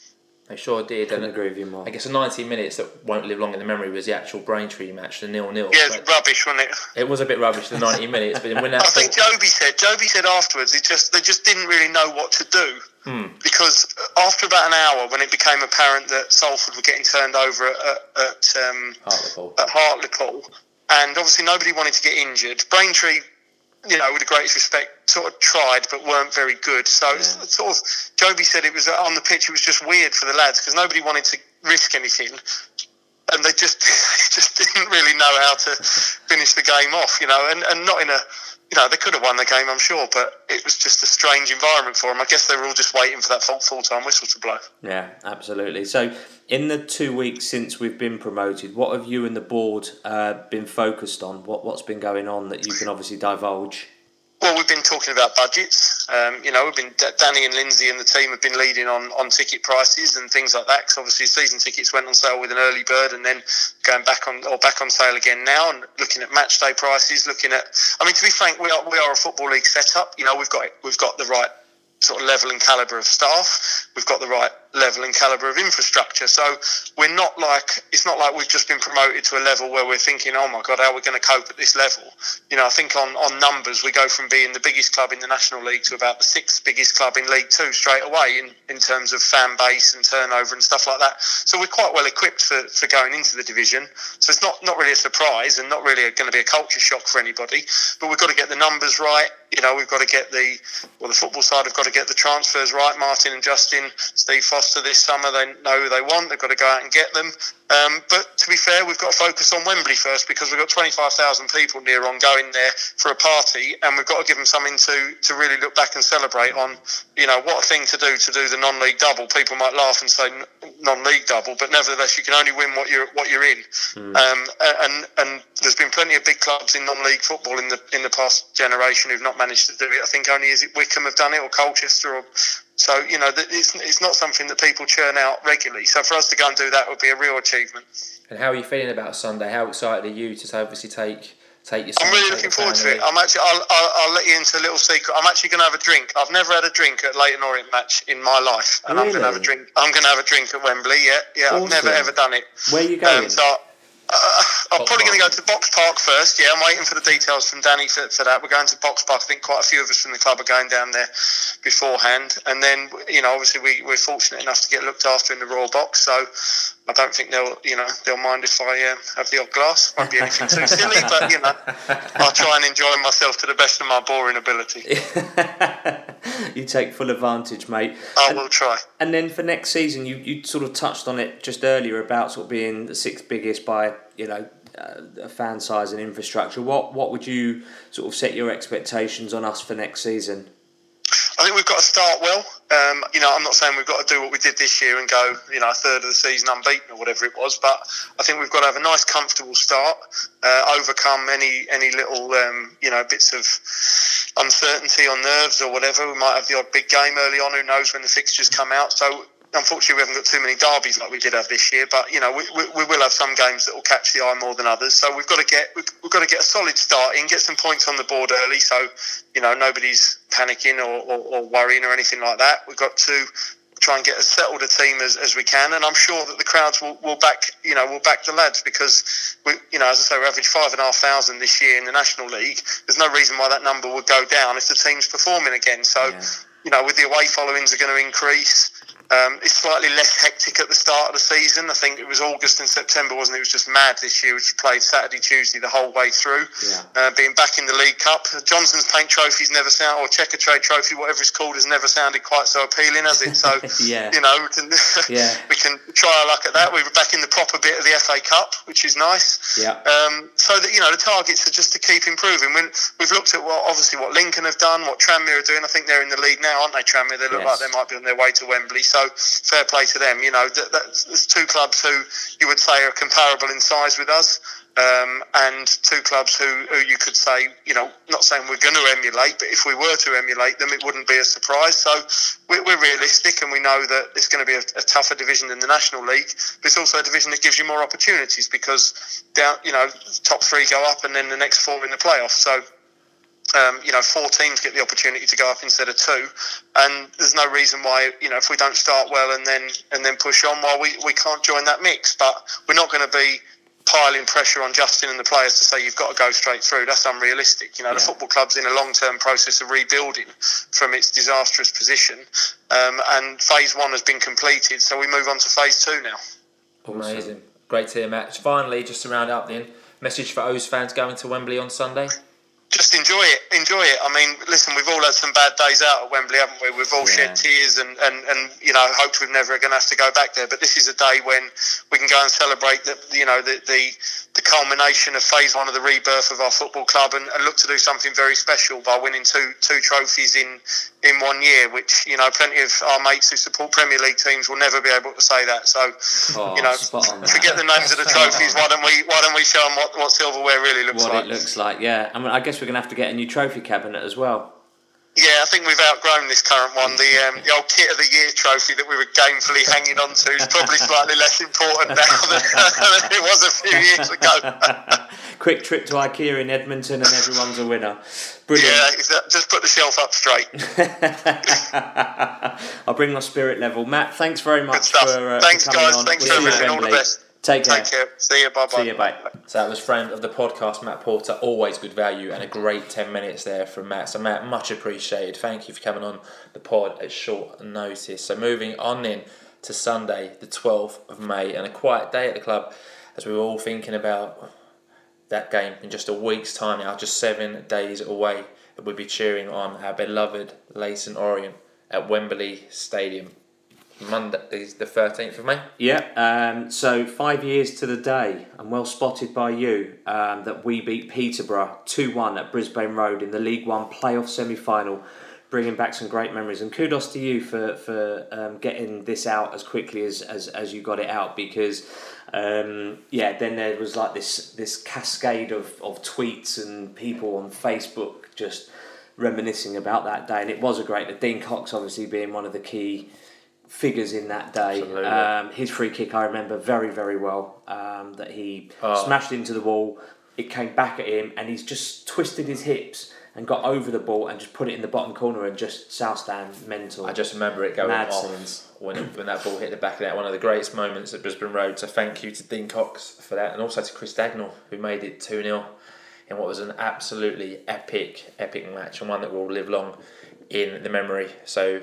They sure did. Couldn't and agree with you more. I guess the 90 minutes that won't live long in the memory was the actual Braintree match, the nil-nil. Yeah, But it's rubbish, wasn't it? it was a bit rubbish, the 90 minutes, but when that I think Jobi said. Jobi said afterwards, it just they just didn't really know what to do Hmm. because after about an hour, when it became apparent that Salford were getting turned over at, at, at um, Hartlepool. at Hartlepool, and obviously nobody wanted to get injured. Braintree, you know, with the greatest respect, sort of tried but weren't very good. So it's it's sort of, Jobi said it was uh, on the pitch. It was just weird for the lads because nobody wanted to risk anything, and they just they just didn't really know how to finish the game off. You know, and, and not in a you know, they could have won the game, I'm sure, but it was just a strange environment for them. I guess they were all just waiting for that full time whistle to blow. Yeah, absolutely. So, in the two weeks since we've been promoted, what have you and the board uh, been focused on? What what's been going on that you can obviously divulge? Well, we've been talking about budgets. Um, you know, we've been Danny and Lindsay and the team have been leading on, on ticket prices and things like that. Because obviously, season tickets went on sale with an early bird, and then going back on or back on sale again now. And looking at match day prices, looking at. I mean, to be frank, we are we are a football league setup. You know, we've got we've got the right sort of level and calibre of staff. We've got the right level and calibre of infrastructure. So we're not like it's not like we've just been promoted to a level where we're thinking, oh my god, how are we going to cope at this level? You know, I think on, on numbers we go from being the biggest club in the National League to about the sixth biggest club in League Two straight away in, in terms of fan base and turnover and stuff like that. So we're quite well equipped for, for going into the division. So it's not, not really a surprise and not really going to be a culture shock for anybody. But we've got to get the numbers right. You know, we've got to get the well, the football side have got to get the transfers right. Martin and Justin, Steve Foster this summer, they know who they want. They've got to go out and get them. Um, but to be fair, we've got to focus on Wembley first because we've got 25,000 people near on going there for a party, and we've got to give them something to, to really look back and celebrate on. You know, what a thing to do to do the non-league double. People might laugh and say non-league double, but nevertheless, you can only win what you're what you're in. Hmm. Um, and and there's been plenty of big clubs in non-league football in the in the past generation who've not managed to do it. I think only is it Wycombe have done it or Colchester or so you know it's it's not something that people churn out regularly. So for us to go and do that would be a real achievement. And how are you feeling about Sunday? How excited are you to obviously take take your? I'm really looking forward to it. I'm actually I'll, I'll, I'll let you into a little secret. I'm actually going to have a drink. I've never had a drink at Leyton Orient match in my life, and I'm going to have a Really? drink. I'm going to have a drink at Wembley. Yeah, yeah. I've never ever done it. Where are you going? Um, so uh, I'm probably going to go to Box Park first. Yeah, I'm waiting for the details from Danny for, for that. We're going to Box Park. I think quite a few of us from the club are going down there beforehand. And then, you know, obviously we, we're fortunate enough to get looked after in the Royal Box. So I don't think they'll, you know, they'll mind if I um, have the odd glass. Won't be anything too silly, but, you know, I'll try and enjoy myself to the best of my boring ability. you take full advantage, mate. I will try. And then for next season, you, you sort of touched on it just earlier about sort of being the sixth biggest by you know uh, fan size and infrastructure. What what would you sort of set your expectations on us for next season? I think we've got to start well. Um, you know, I'm not saying we've got to do what we did this year and go, you know, a third of the season unbeaten or whatever it was, but I think we've got to have a nice, comfortable start, uh, overcome any any little, um, you know, bits of uncertainty on nerves or whatever. We might have the odd big game early on. Who knows when the fixtures come out? So. Unfortunately, we haven't got too many derbies like we did have this year, but you know we, we, we will have some games that will catch the eye more than others. So we've got to get we've, we've got to get a solid start in, get some points on the board early, so you know nobody's panicking or, or, or worrying or anything like that. We've got to try and get as settled a team as, as we can, and I'm sure that the crowds will, will back you know will back the lads because we you know as I say we averaged five and a half thousand this year in the National League. There's no reason why that number would go down if the team's performing again. So Yeah. you know with the away followings are going to increase. Um, it's slightly less hectic at the start of the season. I think it was August and September, wasn't it? It was just mad this year, which played Saturday, Tuesday the whole way through. Yeah. Uh, being back in the League Cup, Johnstone's Paint Trophy's never sound, or Checkatrade Trophy, whatever it's called, has never sounded quite so appealing, has it? So, Yeah. you know, we can Yeah. we can try our luck at that. We were back in the proper bit of the FA Cup, which is nice. Yeah. Um, so that you know, the targets are just to keep improving. When we've looked at what obviously what Lincoln have done, what Tranmere are doing. I think they're in the lead now, aren't they? Tranmere. They look Yes. like they might be on their way to Wembley. So fair play to them. You know, that, there's two clubs who you would say are comparable in size with us. Um, and two clubs who, who you could say, you know, not saying we're going to emulate, but if we were to emulate them, it wouldn't be a surprise. So we're, we're realistic and we know that it's going to be a, a tougher division than the National League, but it's also a division that gives you more opportunities because down, you know, top three go up and then the next four in the playoffs. So um, you know, four teams get the opportunity to go up instead of two, and there's no reason why, you know, if we don't start well and then and then push on, why we, we can't join that mix. But we're not going to be piling pressure on Justin and the players to say you've got to go straight through. That's unrealistic. You know, Yeah. the football club's in a long-term process of rebuilding from its disastrous position, um, and phase one has been completed. So we move on to phase two now. Amazing. Great to hear, Matt. Finally, just to round up then, message for O's fans going to Wembley on Sunday. Just enjoy it. Enjoy it. I mean, listen, we've all had some bad days out at Wembley, haven't we? We've all Yeah. shed tears and, and, and you know hoped we're never going to have to go back there. But this is a day when we can go and celebrate the you know the the, the culmination of phase one of the rebirth of our football club and, and look to do something very special by winning two two trophies in in one year. Which you know plenty of our mates who support Premier League teams will never be able to say that. So Oh, you know, spot on, Matt. forget the names of the trophies. Why don't we why don't we show them what, what silverware really looks What like? it looks like, yeah. I mean, I guess we're going to have to get a new trophy cabinet as well. Yeah, I think we've outgrown this current one. The um, the old kit of the year trophy that we were gamefully hanging on to is probably slightly less important now than, than it was a few years ago. Quick trip to IKEA in Edmonton and everyone's a winner. Brilliant. yeah, just put the shelf up straight. I'll bring my spirit level. Matt, thanks very much Good stuff. for, uh, Thanks, for coming guys. on. Thanks We'll for see you at everything. All the best. Take care. Take care. See you. Bye bye. See you, bye. So that was friend of the podcast, Matt Porter. Always good value and a great 10 minutes there from Matt. So, Matt, much appreciated. Thank you for coming on the pod at short notice. So, moving on then to Sunday, the 12th of May, and a quiet day at the club as we were all thinking about that game in just a week's time now, just seven days away, we'll be cheering on our beloved Leyton Orient at Wembley Stadium. Monday is the 13th of May. Yeah, um, so five years to the day, and well spotted by you, um, that we beat Peterborough 2 1 at Brisbane Road in the League One playoff semi final, bringing back some great memories. And kudos to you for, for um, getting this out as quickly as, as, as you got it out because. Um, yeah, then there was like this this cascade of, of tweets and people on Facebook just reminiscing about that day, and it was a great. Day. Dean Cox obviously being one of the key figures in that day. Um, his free kick I remember very very well. Um, that he Oh. smashed into the wall. It came back at him, and he's just twisted his hips and got over the ball and just put it in the bottom corner and just South Stand mental. I just remember it going Mad off scenes. When, when that ball hit the back of that. One of the greatest moments at Brisbane Road. So thank you to Dean Cox for that, and also to Chris Dagnall who made it two 0 in what was an absolutely epic, epic match, and one that will live long in the memory. So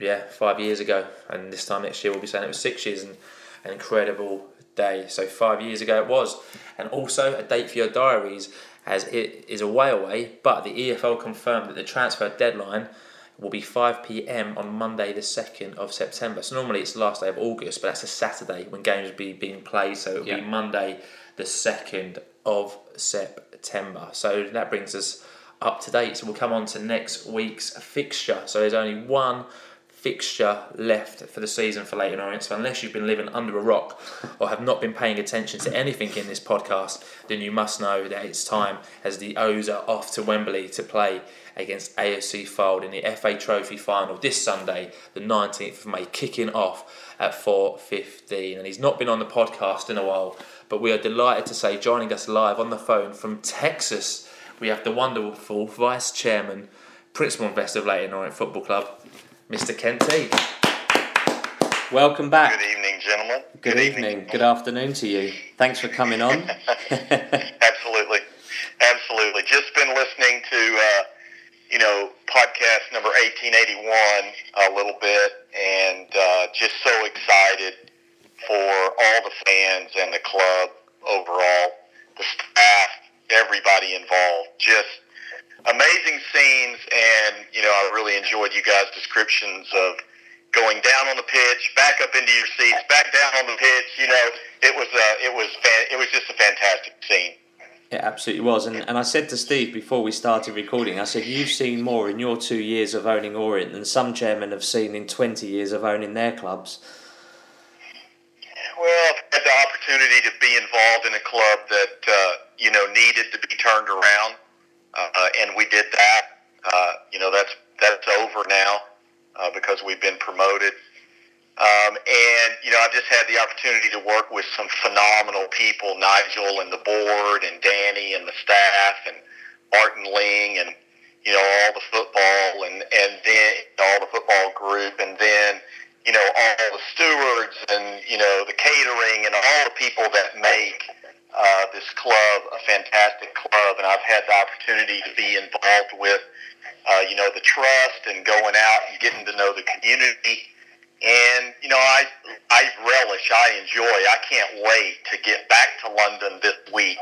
yeah, five years ago, and this time next year we'll be saying it was six years, and an incredible day. So five years ago it was, and also a date for your diaries as it is a way away. But the EFL confirmed that the transfer deadline will be 5 pm on Monday, the 2nd of September. So normally it's the last day of August, but that's a Saturday when games will be being played. So it'll Yeah. be Monday, the 2nd of September. So that brings us up to date. So we'll come on to next week's fixture. So there's only one fixture left for the season for Leyton Orient. So unless you've been living under a rock or have not been paying attention to anything in this podcast, then you must know that it's time as the O's are off to Wembley to play against AFC Fylde in the FA Trophy final this Sunday, the 19th of May, kicking off at 4.15. And he's not been on the podcast in a while, but we are delighted to say joining us live on the phone from Texas, we have the wonderful Vice Chairman, Principal Investor of Leyton Orient Football Club, Mr. Kent Teague. Welcome back. Good evening, gentlemen. Good evening. Good afternoon to you. Thanks for coming on. Absolutely, absolutely. Just been listening to uh, you know podcast number eighteen eighty one a little bit, and uh, just so excited for all the fans and the club overall, the staff, everybody involved. Just amazing scenes, and you know I really enjoyed you guys' descriptions of going down on the pitch, back up into your seats, back down on the pitch. You know, it was uh, it was fan- it was just a fantastic scene. It absolutely was. And, and I said to Steve before we started recording, I said, You've seen more in your two years of owning Orient than some chairmen have seen in 20 years of owning their clubs. Well, I've had the opportunity to be involved in a club that uh, you know needed to be turned around, uh, and we did that. Uh, you know, that's that's over now uh, because we've been promoted. Um, and you know, I've just had the opportunity to work with some phenomenal people, Nigel and the board, and Danny and the staff, and Martin Ling, and you know, all the football and, and then all the football group and then, you know, all the stewards and, you know, the catering and all the people that make uh, this club a fantastic club. And I've had the opportunity to be involved with, uh, you know, the trust and going out and getting to know the community. And, you know, I, I relish, I enjoy, I can't wait to get back to London this week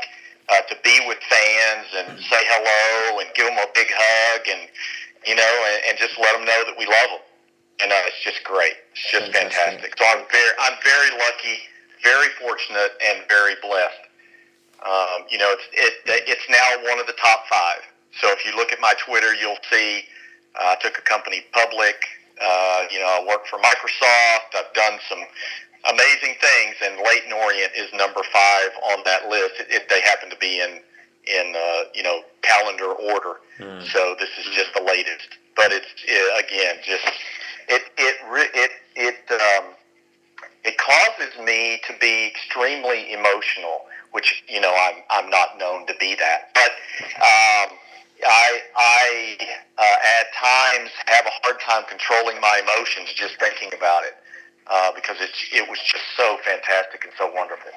uh, to be with fans and say hello and give them a big hug and, you know, and, and just let them know that we love them. And uh, it's just great. It's just fantastic. fantastic. So I'm very, I'm very lucky, very fortunate, and very blessed. Um, you know, it's it, it's now one of the top five. So if you look at my Twitter, you'll see uh, I took a company public. Uh, you know, I work for Microsoft. I've done some amazing things, and Leyton Orient is number five on that list. If they happen to be in in uh, you know calendar order. Mm. So this is just the latest, but it's it, again just it it it it um, it causes me to be extremely emotional, which you know I'm I'm not known to be that, but. Um, I, I uh, at times have a hard time controlling my emotions just thinking about it uh, because it, it was just so fantastic and so wonderful.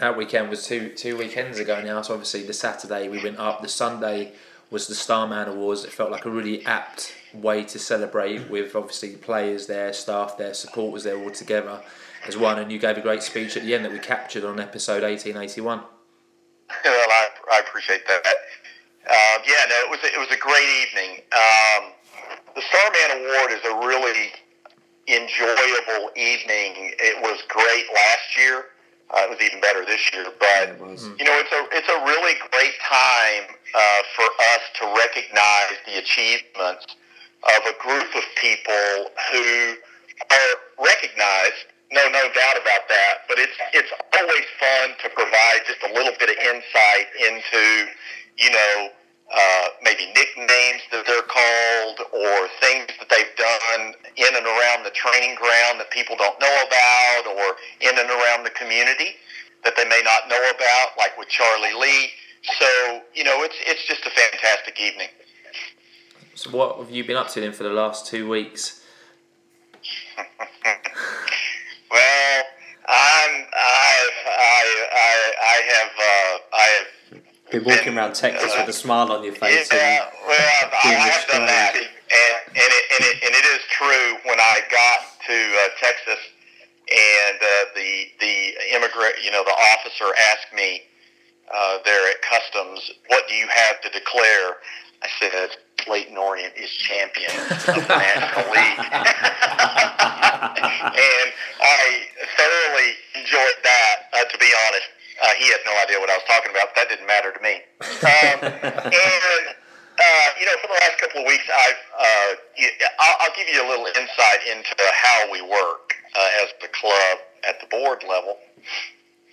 That weekend was two two weekends ago now. So obviously the Saturday we went up. The Sunday was the Starman Awards. It felt like a really apt way to celebrate with obviously players there, staff there, supporters there all together as one. And you gave a great speech at the end that we captured on episode eighteen eighty one. Well, I, I appreciate that. Um, yeah, no, it was a, it was a great evening. Um, the Starman Award is a really enjoyable evening. It was great last year. Uh, it was even better this year, but you know, it's a it's a really great time uh, for us to recognize the achievements of a group of people who are recognized. No, no doubt about that. But it's it's always fun to provide just a little bit of insight into, you know, uh, maybe nicknames that they're called or things that they've done in and around the training ground that people don't know about or in and around the community that they may not know about, like with Charlie Lee. So, you know, it's, it's just a fantastic evening. So, what have you been up to then for the last two weeks? well, I'm, I, I, I, I have, uh, I have been walking around Texas with a smile on your face. Yeah, well, I, I have done that, and, and, it, and, it, and it is true. When I got to uh, Texas, and uh, the the immigrant, you know, the officer asked me uh, there at customs, "What do you have to declare?" I said, Leyton Orient is champion of the National League. and I thoroughly enjoyed that, uh, to be honest. Uh, he had no idea what I was talking about. That didn't matter to me. Um, and uh, you know, for the last couple of weeks, I've uh, I'll, I'll give you a little insight into how we work uh, as the club at the board level.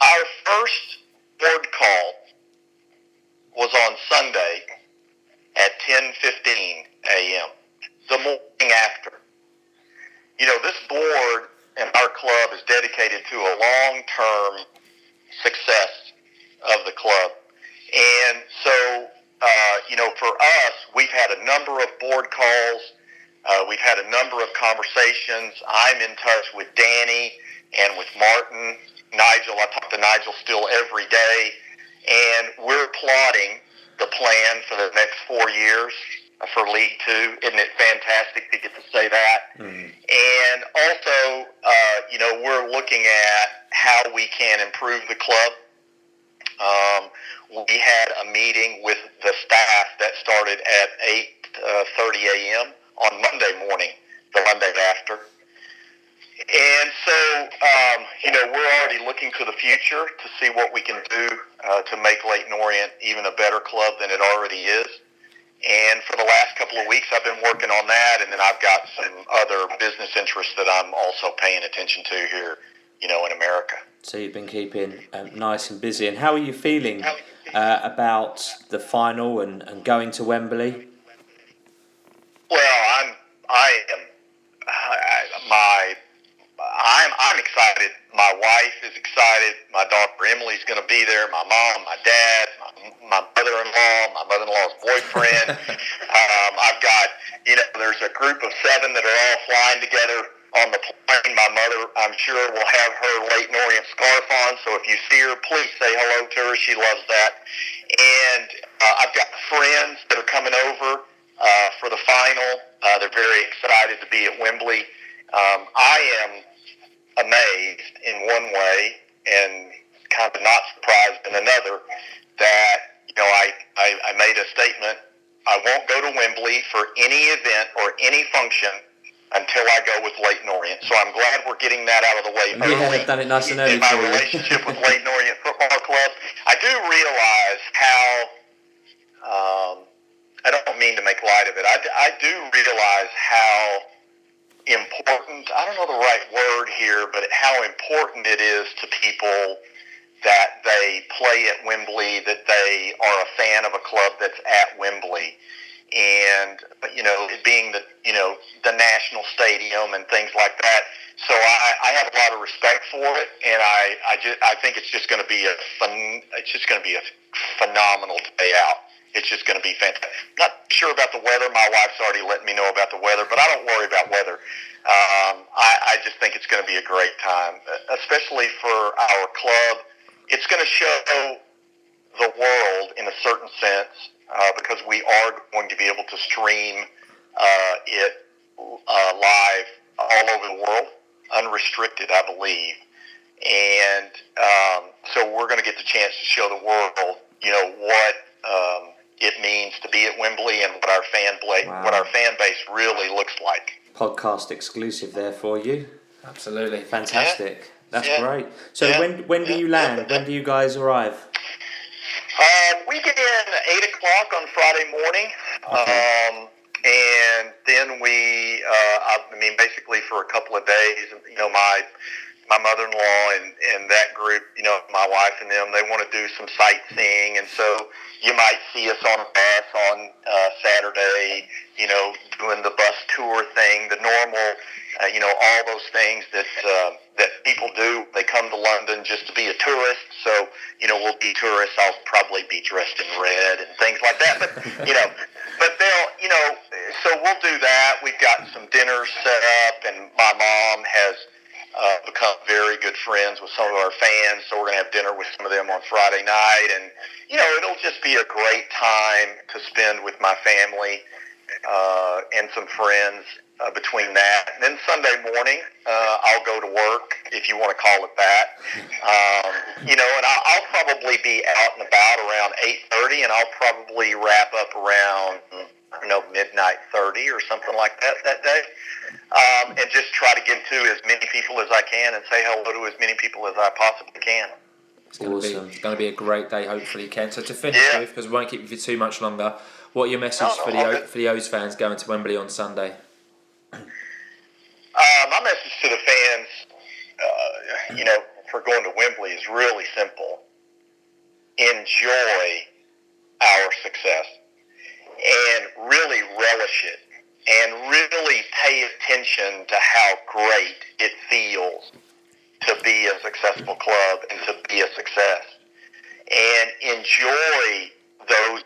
Our first board call was on Sunday at 10:15 a.m. the morning after. You know, this board and our club is dedicated to a long-term success of the club. And so, uh, you know, for us, we've had a number of board calls. Uh, we've had a number of conversations. I'm in touch with Danny and with Martin, Nigel. I talk to Nigel still every day. And we're plotting the plan for the next four years for League Two. Isn't it fantastic to get to say that? Mm. And also, uh, you know, we're looking at how we can improve the club. Um, we had a meeting with the staff that started at 8.30 uh, a.m. on Monday morning, the Monday after. And so, um, you know, we're already looking to the future to see what we can do uh, to make Leyton Orient even a better club than it already is. And for the last couple of weeks, I've been working on that, and then I've got some other business interests that I'm also paying attention to here, you know, in America. So you've been keeping um, nice and busy. And how are you feeling uh, about the final and, and going to Wembley? Well, I'm, I am, I, my, I'm, I'm excited my wife is excited. My daughter Emily's going to be there. My mom, my dad, my, my mother-in-law, my mother-in-law's boyfriend. um, I've got, you know, there's a group of seven that are all flying together on the plane. My mother, I'm sure, will have her Leyton Orient scarf on. So if you see her, please say hello to her. She loves that. And uh, I've got friends that are coming over uh, for the final. Uh, they're very excited to be at Wembley. Um, I am amazed in one way and kind of not surprised in another that you know I, I, I made a statement. I won't go to Wembley for any event or any function until I go with Leyton Orient. So I'm glad we're getting that out of the way. Yeah, done it nice and early in my relationship with Leyton Orient Football Club. I do realize how. Um, I don't mean to make light of it. I, I do realize how important, I don't know the right word here, but how important it is to people that they play at Wembley, that they are a fan of a club that's at Wembley. And, you know, it being the, you know, the national stadium and things like that. So I, I have a lot of respect for it, and I, I just, I think it's just going to be a fun, it's just going to be a phenomenal day out. It's just going to be fantastic. Not sure about the weather. My wife's already let me know about the weather, but I don't worry about weather. Um, I, I just think it's going to be a great time, especially for our club. It's going to show the world in a certain sense uh, because we are going to be able to stream uh, it uh, live all over the world, unrestricted, I believe. And um, so we're going to get the chance to show the world, you know, what um, it means to be at Wembley and what our fan bla- Wow. what our fan base really looks like. Podcast exclusive there for you. Absolutely. Fantastic. That's Yeah. great. So Yeah. when when do you Yeah. land? When do you guys arrive? Um, we get in eight o'clock on Friday morning, Okay. um, and then we, uh, I I mean, basically for a couple of days. You know, my my mother-in-law and and that group, you know, my wife and them, they want to do some sightseeing, and so you might see us on a bus on uh, Saturday. You know, doing the bus tour thing, the normal, uh, you know, all those things that uh, that people do. They come to London just to be a tourist, so you know, we'll be tourists. I'll probably be dressed in red and things like that. But you know, but they'll, you know, so we'll do that. We've got some dinners set up, and my mom has uh, become very good friends with some of our fans. So we're going to have dinner with some of them on Friday night, and you know, it'll just be a great time to spend with my family uh, and some friends. Uh, between that, and then Sunday morning, uh, I'll go to work, if you want to call it that. Um, you know, and I'll, I'll probably be out and about around eight thirty, and I'll probably wrap up around I don't know midnight thirty or something like that that day, um, and just try to get to as many people as I can and say hello to as many people as I possibly can. It's going to Awesome. be going to be a great day, hopefully, Ken. So to finish Yeah. with, because we won't keep you for too much longer, what are your message No, no, for the all O- for the O's fans going to Wembley on Sunday? Uh, my message to the fans, uh, you know, for going to Wembley is really simple. Enjoy our success and really relish it and really pay attention to how great it feels to be a successful club and to be a success. And enjoy those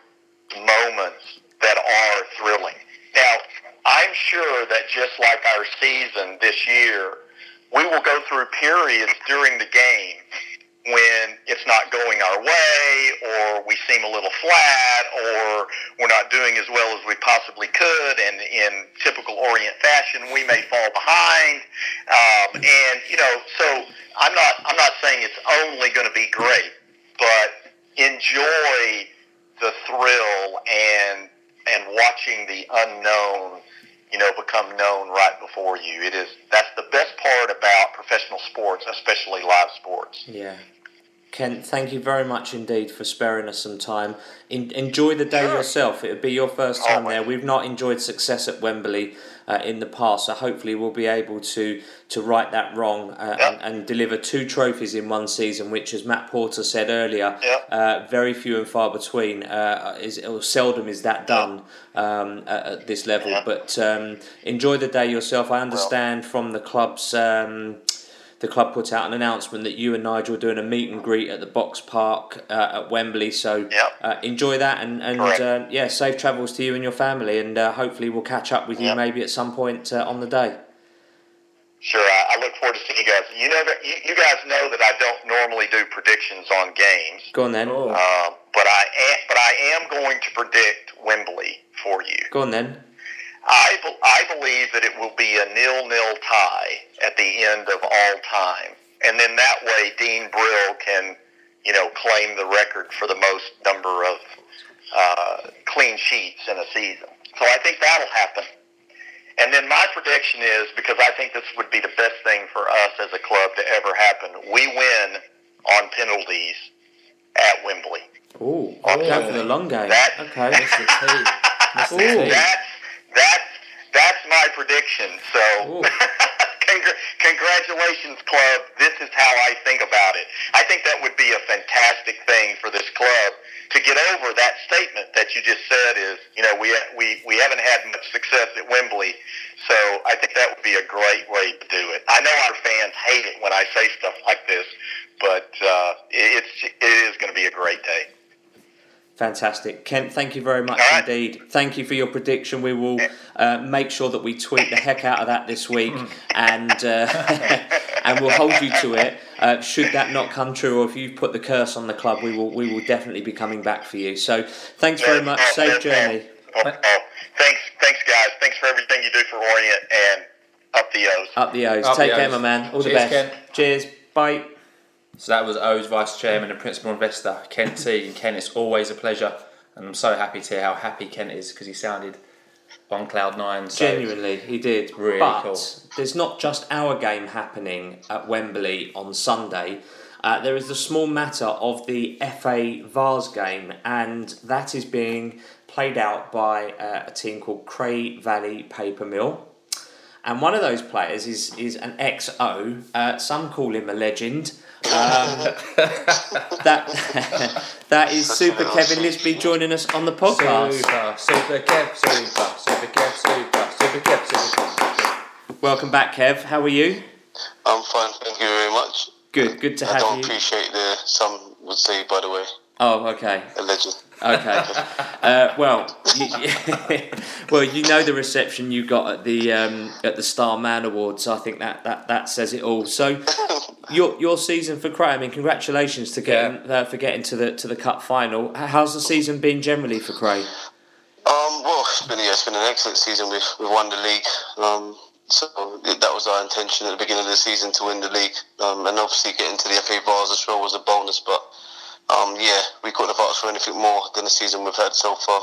moments that are thrilling. Now, I'm sure that just like our season this year, we will go through periods during the game when it's not going our way or we seem a little flat or we're not doing as well as we possibly could and in typical Orient fashion we may fall behind. Um, and you know so I'm not I'm not saying it's only going to be great but enjoy the thrill and and watching the unknown you know become known right before you. It is that's the best part about professional sports especially live sports. Yeah. Ken, thank you very much indeed for sparing us some time. En- enjoy the day Sure. yourself. It'll be your first time Always. there. We've not enjoyed success at Wembley uh, in the past, so hopefully we'll be able to to right that wrong uh, and, and deliver two trophies in one season, which, as Matt Porter said earlier, uh, very few and far between. Uh, is or seldom is that done um, at, at this level. But um, enjoy the day yourself. I understand from the club's. Um, the club put out an announcement that you and Nigel are doing a meet and greet at the Box Park uh, at Wembley. So Yep. uh, enjoy that and and uh, yeah, safe travels to you and your family, and uh, hopefully we'll catch up with you Yep. maybe at some point uh, on the day. Sure, I, I look forward to seeing you guys. You know that you, you guys know that I don't normally do predictions on games, Go on then. Oh. um, but I am, but I am going to predict Wembley for you. Go on then. I, I believe that it will be a nil-nil tie at the end of all time, and then that way Dean Brill can, you know, claim the record for the most number of uh, clean sheets in a season. So I think that'll happen. And then my prediction is because I think this would be the best thing for us as a club to ever happen. We win on penalties at Wembley. Oh, Oh. go for the long game. That- Okay. Mr. T. Mr. Ooh. T. That's that's that's my prediction. So, congr- congratulations, club. This is how I think about it. I think that would be a fantastic thing for this club to get over that statement that you just said. Is you know we we we haven't had much success at Wembley, so I think that would be a great way to do it. I know our fans hate it when I say stuff like this, but uh, it's it is going to be a great day. Fantastic. Kent, thank you very much All right. indeed. Thank you for your prediction. We will uh, make sure that we tweet the heck out of that this week and uh, and we'll hold you to it. Uh, should that not come true or if you've put the curse on the club, we will we will definitely be coming back for you. So thanks very much. Safe journey. Oh, oh, thanks, thanks, guys. Thanks for everything you do for Orient and up the O's. Up the O's. Up the Take care, my man. All the best. Ken. Cheers. Bye. So that was O's Vice Chairman and Principal Investor, Kent Teague And Ken, it's always a pleasure. And I'm so happy to hear how happy Kent is because he sounded on cloud nine. So Genuinely, he did. Really but cool. there's not just our game happening at Wembley on Sunday. Uh, there is the small matter of the FA Vase game, and that is being played out by uh, a team called Cray Valley Paper Mill. And one of those players is is an XO. Uh, some call him a legend. Um, that that is Super Kevin Lisbie joining us on the podcast. Super, super Kev, super, super Kev, super, super Kev, super Kev. Welcome back, Kev. How are you? I'm fine, thank you very much. Good, good to I have you. I don't appreciate the some would say by the way, Oh, okay, a legend. okay. uh, well, you, well, you know the reception you got at the um, at the Star Man Awards. I think that, that, that says it all. So, your your season for Cray. I mean, congratulations to getting uh, for getting to the to the cup final. How's the season been generally for Cray? Um, well, it's been yeah, it's been an excellent season. We've we've won the league. Um, so that was our intention at the beginning of the season to win the league. Um, and obviously getting to the FA Vase as well was a bonus. But um, yeah, we couldn't have asked for anything more than the season we've had so far.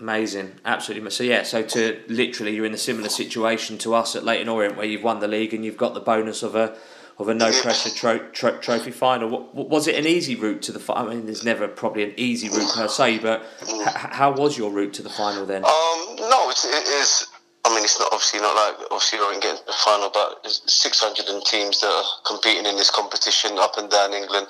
Amazing, absolutely. So yeah, so to literally, you're in a similar situation to us at Leyton Orient, where you've won the league and you've got the bonus of a of a no pressure tro- tro- trophy final. What, was it an easy route to the final? I mean, there's never probably an easy route per se, but h- how was your route to the final then? Um, no, it's, it is. I mean, it's not obviously not like obviously we won't get to the final, but 600 and teams that are competing in this competition up and down England.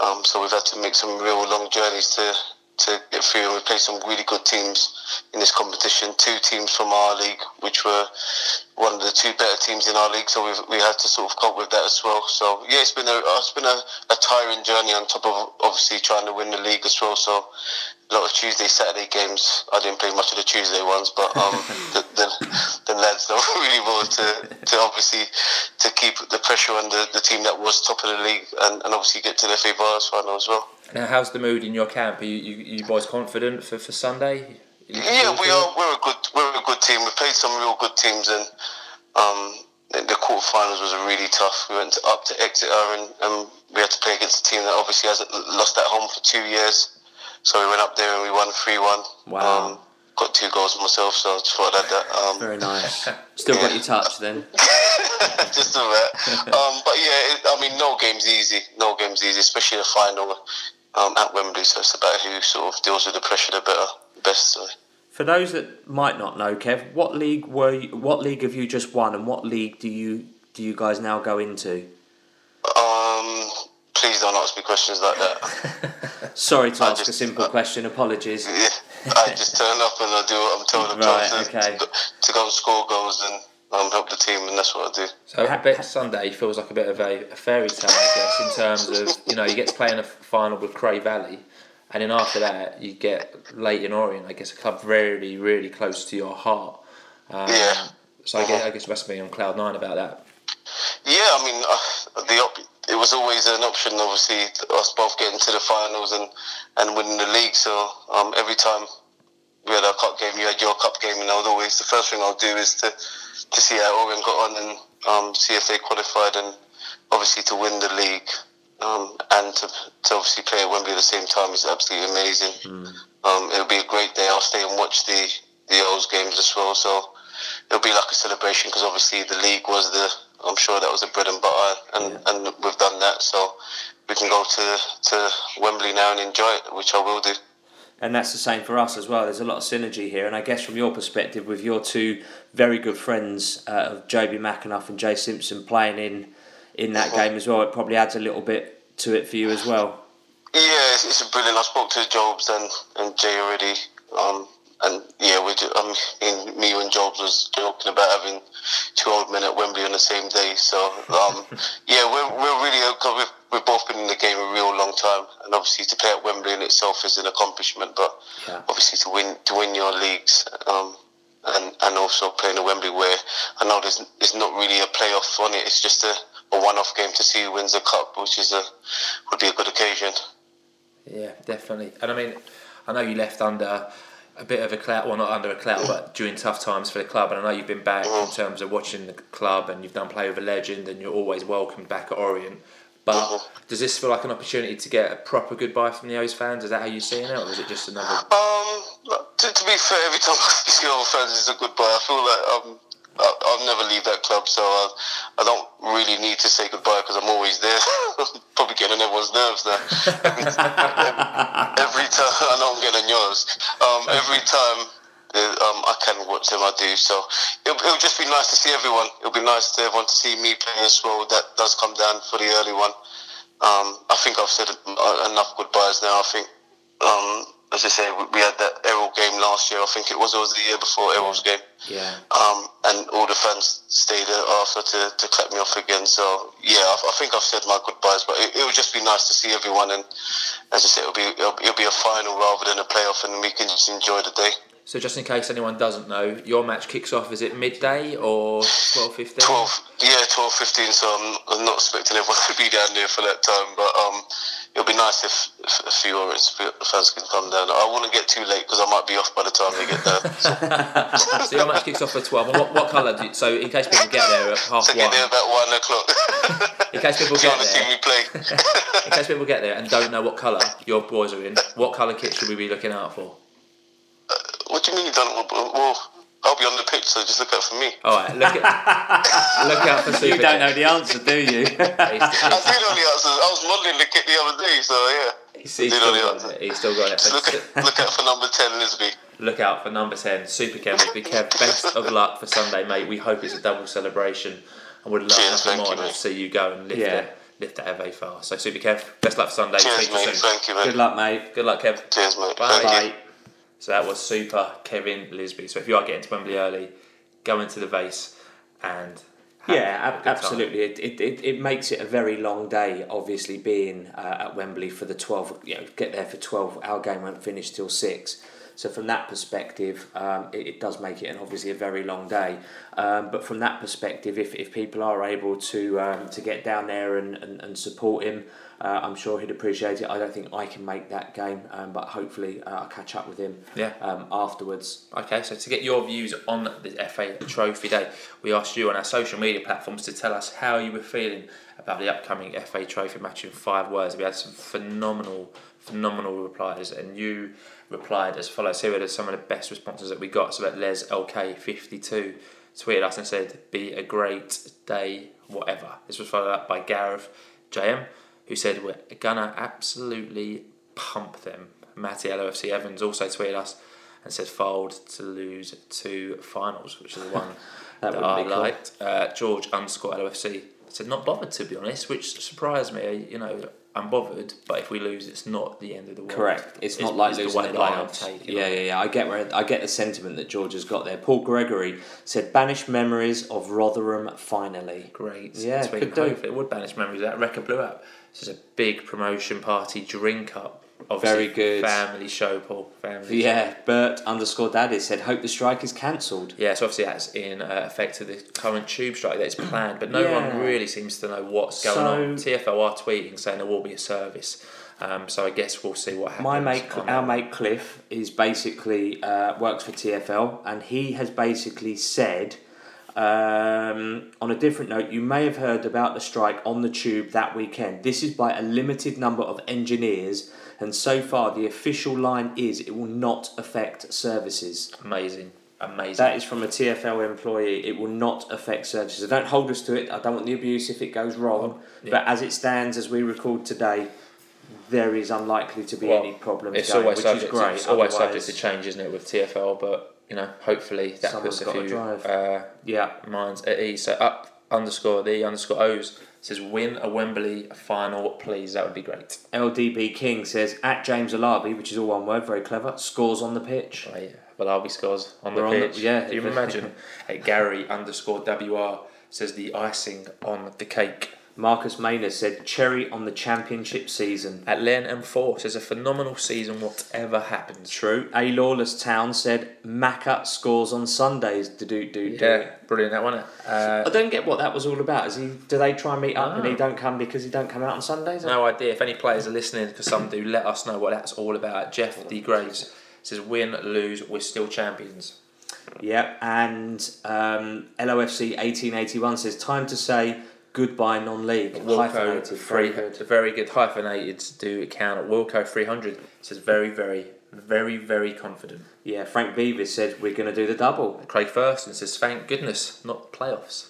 Um, so we've had to make some real long journeys to to get through, and we played some really good teams in this competition. Two teams from our league, which were one of the two better teams in our league, so we've, we had to sort of cope with that as well. So yeah, it's been a it's been a, a tiring journey on top of obviously trying to win the league as well. So a lot of Tuesday, Saturday games. I didn't play much of the Tuesday ones, but um, the, the, the lads done really well to, to obviously to keep the pressure on the, the team that was top of the league and, and obviously get to the FA Vase final as well. Now, how's the mood in your camp? Are you, you, you boys confident for, for Sunday? Yeah, we are. We're a good. We're a good team. We played some real good teams, and um, the the quarterfinals was really tough. We went up to Exeter, and, and we had to play against a team that obviously hasn't lost at home for two years. So we went up there and we won three one. Wow. Um, got two goals myself, so I just thought I'd add that. Um, Very nice. Still got your touch then. just a bit. Um, but yeah, it, I mean, no game's easy. No game's easy, especially the final um, at Wembley. So it's about who sort of deals with the pressure the better, the best. So. For those that might not know, Kev, what league were you, what league have you just won, and what league do you do you guys now go into? Please don't ask me questions like that. Sorry to I ask a simple uh, question. Apologies. Yeah, I just turn up and I do what I'm told. I'm Right, told to, okay. to, to go and score goals and um, help the team, and that's what I do. So I bet Sunday feels like a bit of a, a fairy tale, I guess, in terms of you know you get to play in a final with Cray Valley, and then after that you get Leyton Orient. I guess a club really, really close to your heart. Um, Yeah. So I guess I guess you must be on cloud nine about that. Yeah, I mean, uh, the op- it was always an option. Obviously, us both getting to the finals and, and winning the league. So um, every time we had our cup game, you had your cup game, and I was always the first thing I'll do is to to see how Orient got on and um, see if they qualified, and obviously to win the league. Um, and to, to obviously play at Wembley at the same time is absolutely amazing. Um, it'll be a great day. I'll stay and watch the the O's games as well. So it'll be like a celebration because obviously the league was the I'm sure that was the bread and butter and, and we've done that so we can go to, to Wembley now and enjoy it which I will do And that's the same for us as well. There's a lot of synergy here, and I guess from your perspective, with your two very good friends uh, of Jobi McAnuff and Jay Simpson playing in in that game as well, it probably adds a little bit to it for you as well. yeah it's, it's brilliant I spoke to Jobs and, and Jay already um, and yeah we just, um, in, me and Jobs was joking about having two old men at Wembley on the same day so um, yeah we're, we're really cause we've, we've both been in the game a real long time and obviously to play at Wembley in itself is an accomplishment but Yeah. obviously to win to win your leagues um, and and also playing at Wembley where I know there's there's not really a playoff on it it's just a, a one-off game to see who wins the cup which is a would be a good occasion Yeah, definitely. And I mean, I know you left under a bit of a cloud, well, not under a cloud, but during tough times for the club. And I know you've been back in terms of watching the club and you've done play with a legend and you're always welcomed back at Orient. But does this feel like an opportunity to get a proper goodbye from the O's fans? Is that how you're seeing it, or is it just another? Um, to, to be fair, every time I see other fans, it's a goodbye. I feel like um, I'll never leave that club, so I, I don't really need to say goodbye because I'm always there. Probably getting on everyone's nerves now. Every, time, I know I'm getting yours. Um, every time uh, um, I can watch them, I do. So it'll, it'll just be nice to see everyone. It'll be nice to everyone to see me play as well. That does come down for the early one. Um, I think I've said uh, enough goodbyes now. I think, um, as I say, we, had that Errol game last year. I think it was, or was the year before Errol's game. Yeah. Um, and all the fans stayed there after to, to clap me off again. So yeah, I, I think I've said my goodbyes, but it, it would just be nice to see everyone. And as I said, it'll be it'll, it'll be a final rather than a playoff, and we can just enjoy the day. So just in case anyone doesn't know, your match kicks off. Is it midday or twelve fifteen? 12, yeah, twelve fifteen. so I'm, not expecting everyone to be down there for that time, but um, it'll be nice if, if a few Orange fans can come down. I wouldn't get too late because I might be off by the time they get there. So your match kicks off at twelve. And what, what colour? Do you, so in case people get there at half so get there about 1 o'clock. in case people get to see me play. in case people get there and don't know what colour your boys are in, what colour kit should we be looking out for? What do you mean you don't? Well, I'll be on the pitch, so just look out for me. All right, look at look out for Super. You don't know the answer, do you? I do know the answers. I was modelling the kit the other day, so yeah. He's, he's still got it. He's still got it. Look, at, look out for number 10, Lisbie. Look out for number 10, Super Kev. Big Kev, best of luck for Sunday, mate. We hope it's a double celebration and would love Cheers, nothing thank more you, than to see you go and lift, Yeah. it, lift that FA Vase. So, Super Kev, best luck for Sunday. Cheers, you mate. soon. Thank you, mate. Good luck, mate. Good luck, Kev. Cheers, mate. Bye. Thank you. Bye. So, that was Super Kevin Lisbie. So, if you are getting to Wembley early, go into the vase and. have Yeah, a good absolutely. It, it, it, it makes it a very long day, obviously, being uh, at Wembley for the 12, you know, get there for 12. Our game won't finish till 6. So, from that perspective, um, it, it does make it an, obviously a very long day. Um, but from that perspective, if, if people are able to um, to get down there and, and, and support him, uh, I'm sure he'd appreciate it. I don't think I can make that game, um, but hopefully uh, I'll catch up with him Yeah. um, afterwards. Okay, so to get your views on the FA Trophy Day, we asked you on our social media platforms to tell us how you were feeling about the upcoming FA Trophy match in five words. We had some phenomenal, phenomenal replies, and you replied as follows. Here are some of the best responses that we got. So that Les LK52 tweeted us and said, "Be a great day, whatever." This was followed up by Gareth JM, who said, "We're gonna absolutely pump them." Matty LOFC Evans also tweeted us and said fold to lose two finals, which is the one That that, I be cool. liked. Uh, George underscore LOFC said not bothered to be honest, which surprised me. You know, I'm bothered, but if we lose, it's not the end of the world. Correct. It's, not like the losing the, playoffs. Yeah, yeah, yeah. I get where I get the sentiment that George has got there. Paul Gregory said, "Banish memories of Rotherham finally." Great. Yeah, could do. It would banish memories. That Record blew up. This is a big promotion party drink up. Obviously, Very good. Family show, Paul. Family. Yeah, Bert underscore Daddy said, "Hope the strike is cancelled. Yeah, so obviously that's in uh, effect to the current tube strike that is planned, but no Yeah. one really seems to know what's going So- on. TFL are tweeting saying there will be a service, um, so I guess we'll see what happens. My mate, our mate Cliff, is basically uh, works for TFL, and he has basically said, um, on a different note, you may have heard about the strike on the tube that weekend. This is by a limited number of engineers, and so far the official line is it will not affect services. Amazing, amazing. That is from a TFL employee. It will not affect services. Don't hold us to it. I don't want the abuse if it goes wrong. Yeah. But as it stands, as we record today, there is unlikely to be Well, any problems. it's going, always which subject. is great. It's always Otherwise- subject to change, isn't it, with TFL? But you know, hopefully that Someone's puts a few drive. uh, Yeah. minds at ease. So up underscore the underscore O's says win a Wembley final, please. That would be great. LDB King says at James Alabi, which is all one word, very clever. Scores on the pitch. Oh, yeah. Well, scores on the We're on the- pitch. yeah. Do you imagine? at Gary underscore WR says the icing on the cake. Marcus Maynard said cherry on the championship season. At Len M4 says a phenomenal season, whatever happens. True. A Lawless Town said Macca scores on Sundays. Do do do. Yeah, brilliant that one. Uh, I don't get what that was all about. Is he? Do they try and meet up and he don't come because he don't come out on Sundays? no idea. If any players are listening, because some do, let us know what that's all about. Jeff D. Graves says win, lose, we're still champions. Yep. And um, LOFC eighteen eighty one says time to say goodbye non-league. Wilco Hyphenated. free, Very good. very good hyphenated do count. Wilco three hundred says very, very, very, very confident. Yeah. Frank Beavis said we're going to do the double. Craig Thurston says thank goodness, not playoffs.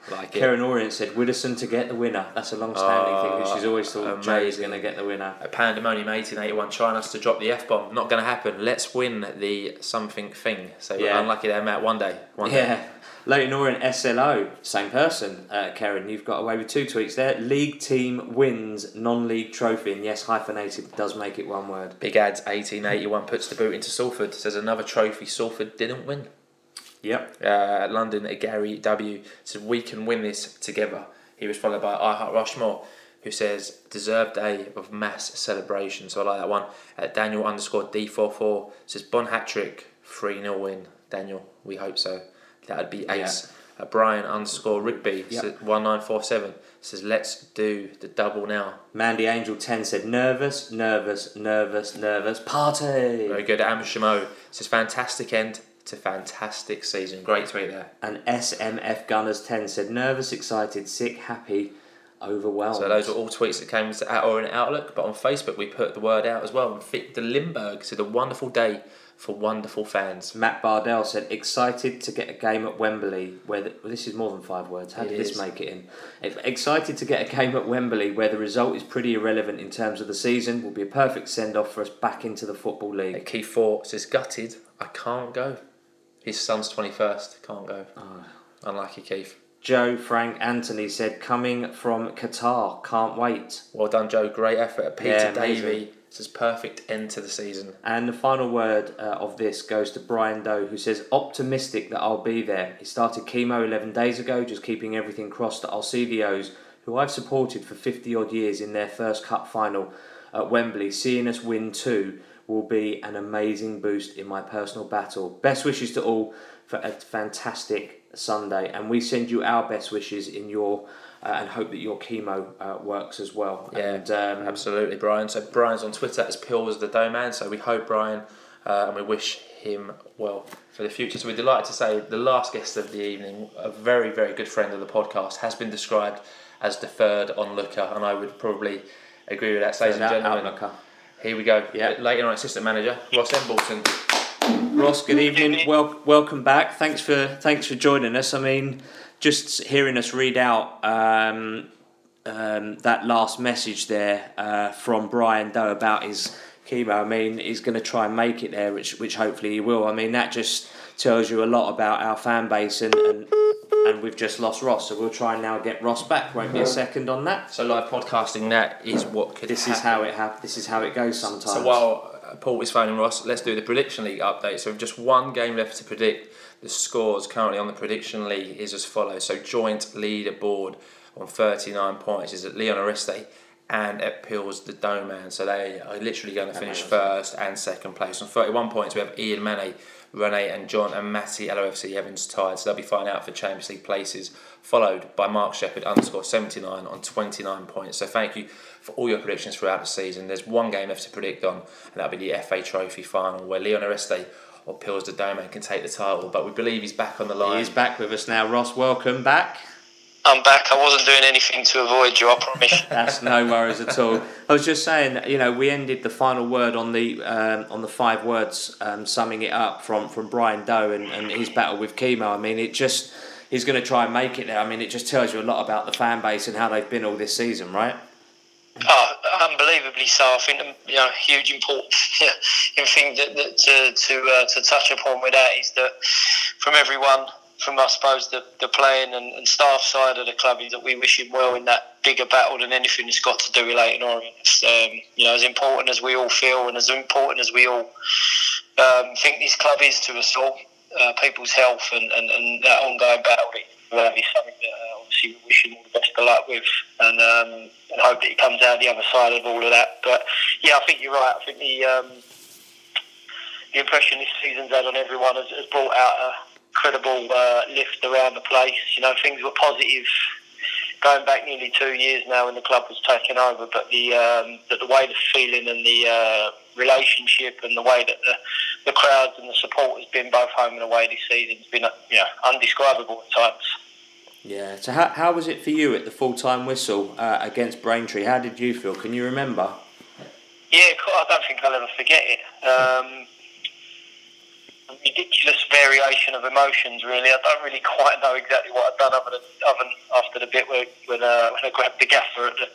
like it. Karen Orient said Widdowson to get the winner. That's a long-standing thing. She's always thought ah, Jay's going to get the winner. A pandemonium 1881 trying us to drop the F bomb. Not going to happen. Let's win the something thing. So we're Yeah. unlucky there, Matt. One day. One day. Leyton Orient SLO, same person. Uh, Karen, you've got away with two tweets there. League team wins non-league trophy, and yes, hyphenated does make it one word. Big Ads 1881 puts the boot into Salford. Says another trophy Salford didn't win. Yep. Uh, London, Gary W says we can win this together. He was followed by I Heart Rushmore, who says deserved day of mass celebration. So I like that one. Uh, Daniel underscore D44 says Bonne hat trick, 3 0 win. Daniel, we hope so. That would be ace. Uh, Brian underscore Rigby Yep. says 1947 says let's do the double now. Mandy Angel 10 said nervous, nervous, nervous, nervous. Party! Very good. Am Shamo says fantastic end to fantastic season. Great tweet there. And SMF Gunners 10 said nervous, excited, sick, happy, overwhelmed. So those were all tweets that came to Orient Outlook, but on Facebook we put the word out as well. And Victor Limburg said a wonderful day for wonderful fans. Matt Bardell said, excited to get a game at Wembley where the, well, this is more than five words. How It did this make it in? Ex- Excited to get a game at Wembley where the result is pretty irrelevant in terms of the season. Will be a perfect send off for us back into the football league. Key four says gutted. I can't go. His son's twenty first. Can't go. Ah. Unlucky Keith. Joe Frank Anthony said, coming from Qatar, can't wait. Well done, Joe. Great effort. Peter Yeah, amazing. Davey says perfect end to the season. And the final word uh, of this goes to Brian Doe, who says, optimistic that I'll be there. He started chemo 11 days ago, just keeping everything crossed that I'll see the O's, who I've supported for 50 odd years in their first cup final at Wembley. Seeing us win two will be an amazing boost in my personal battle. Best wishes to all for a fantastic Sunday, and we send you our best wishes in your. Uh, and hope that your chemo uh, works as well. Yeah, and, um, absolutely, Brian. So Brian's on Twitter as Pills the Dough Man. So we hope Brian uh, and we wish him well for the future. So we're delighted to say the last guest of the evening, a very very good friend of the podcast, has been described as the third onlooker, and I would probably agree with that, ladies and gentlemen. outlooker. Here we go. Yeah. Later on, assistant manager Ross Embleton. Ross, good evening. Well, welcome back. Thanks for thanks for joining us. I mean, just hearing us read out um, um, that last message there uh, from Brian Doe about his chemo. I mean, he's going to try and make it there, which which hopefully he will. I mean, that just tells you a lot about our fan base and. and and we've just lost Ross. So we'll try and now get Ross back. Won't be a second on that. So live podcasting, that is what could. This happen. is how it hap- This is how it goes sometimes. So while uh, Paul is phoning Ross, let's do the prediction league update. So we've just one game left to predict. The scores currently on the prediction league is as follows. So joint leaderboard on 39 points is at Leon Oreste and at Pills the Doman. So they are literally going to finish first and second place. On 31 points we have Ian Mane, Rene and John and Matty LOFC Evans tied. So they'll be fighting out for Champions League places. Followed by Mark Shepherd underscore 79 on 29 points. So thank you for all your predictions throughout the season. There's one game left to predict on, and that'll be the FA Trophy final where Leon Oreste or Pills the Doman can take the title. But we believe he's back on the line. He's back with us now. Ross, welcome back. I'm back. I wasn't doing anything to avoid you, I promise. That's no worries at all. I was just saying, you know, we ended the final word on the um, on the five words, um, summing it up from from Brian Doe and, and his battle with chemo. I mean, it just he's going to try and make it there. I mean, it just tells you a lot about the fan base and how they've been all this season, right? Oh, unbelievably so. I think you know, huge importance important thing that, that to to uh, to touch upon with that is that from everyone, from I suppose the, the playing and, and staff side of the club, is that we wish him well in that bigger battle than anything that's got to do with Leyton Orient. Um, you know, as important as we all feel and as important as we all um, think this club is to us all, uh, people's health and, and, and that ongoing battle uh, is something that uh, obviously wish him all the best of luck with and, um, and hope that he comes out the other side of all of that. But yeah, I think you're right. I think the um, the impression this season's had on everyone has, has brought out a credible uh, lift around the place. You know, things were positive going back nearly two years now when the club was taken over, but the um, the, the way the feeling and the uh, relationship and the way that the, the crowds and the support has been both home and away this season has been uh, you know, undescribable at times. Yeah. So how, how was it for you at the full time whistle uh, against Braintree? How did you feel? Can you remember? Yeah, I don't think I'll ever forget it. Um, ridiculous variation of emotions, really. I don't really quite know exactly what I've done other than, other than after the bit where when, uh, when I grabbed the gaffer at the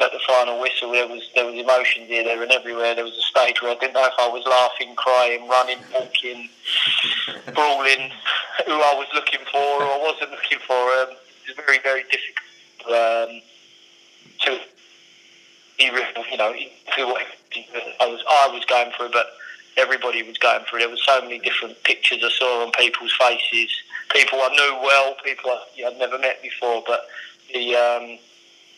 at the final whistle. There was there was emotions here, there, and everywhere. There was a stage where I didn't know if I was laughing, crying, running, walking, brawling, who I was looking for or wasn't looking for. Um, it was very very difficult um, to you know who I was I was going through, but everybody was going through. There were so many different pictures I saw on people's faces, people I knew well, people I, I'd never met before, but the um,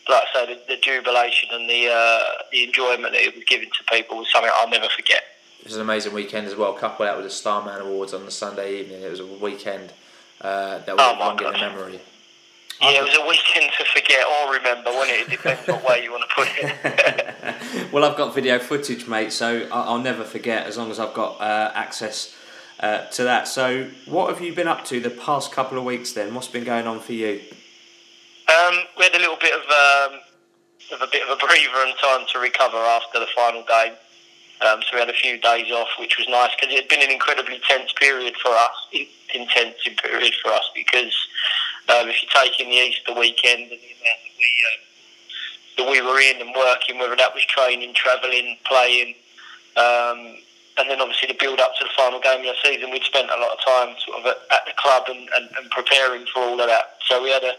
like I say, the, the jubilation and the uh, the enjoyment that it was given to people was something I'll never forget. It was an amazing weekend as well. Coupled out with the Starman Awards on the Sunday evening, it was a weekend uh, that Oh, will my long in the memory. Yeah, it was a weekend to forget or remember, wasn't it? It depends what way you want to put it. well, I've got video footage, mate, so I'll never forget as long as I've got uh, access uh, to that. So, what have you been up to the past couple of weeks then? What's been going on for you? Um, we had a little bit of um, of a bit of a breather and time to recover after the final game. Um, so we had a few days off, which was nice because it had been an incredibly tense period for us, in, intense period for us because um, if you take in the Easter weekend and the amount that we um, that we were in and working, whether that was training, travelling, playing, um, and then obviously the build up to the final game of the season, we'd spent a lot of time sort of at, at the club and, and, and preparing for all of that. So we had a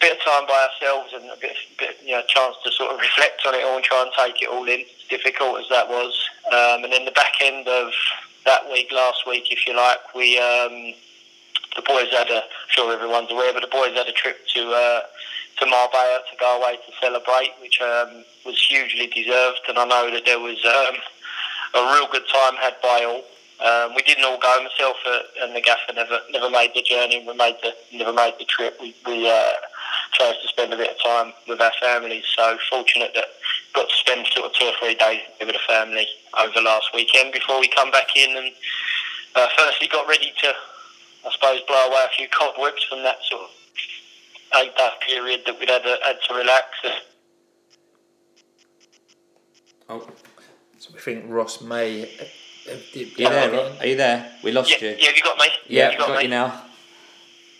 bit of time by ourselves and a bit, bit you know, chance to sort of reflect on it all and try and take it all in, difficult as that was. Um, and then the back end of that week, last week, if you like, we um, the boys had a, I'm sure everyone's aware, but the boys had a trip to uh, to Marbella to go away to celebrate, which um, was hugely deserved. And I know that there was um, a real good time had by all. Um, we didn't all go. Myself uh, and the gaffer never never made the journey. We made the never made the trip. We, we uh, chose to spend a bit of time with our families. So fortunate that got to spend sort of two or three days with the family over the last weekend before we come back in and uh, firstly got ready to, I suppose, blow away a few cobwebs from that sort of eight day period that we'd had, to- had to relax. Oh, So we think Ross may. have dipped are you there? again. Are you there? We lost Yeah, you. yeah, have you got me? Yeah, you got, got, me. you now.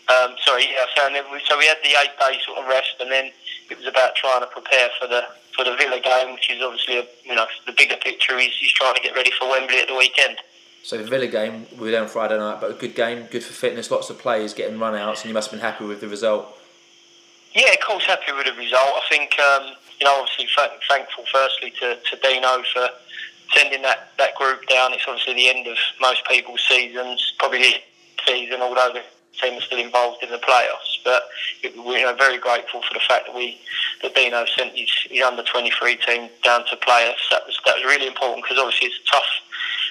Um, sorry, yeah, so, we, so we had the eight day sort of rest, and then it was about trying to prepare for the for the Villa game, which is obviously a, you know the bigger picture is, is trying to get ready for Wembley at the weekend. So the Villa game, we were there on Friday night, but a good game, good for fitness, lots of players getting run outs, and you must have been happy with the result. Yeah, of course, happy with the result. I think, um, you know, obviously th- thankful firstly to, to Dino for sending that, that group down. It's obviously the end of most people's seasons, probably the season, although the team is still involved in the playoffs. But we're very grateful for the fact that we that Dino sent his, his under 23 team down to playoffs. That was that was really important because obviously it's a tough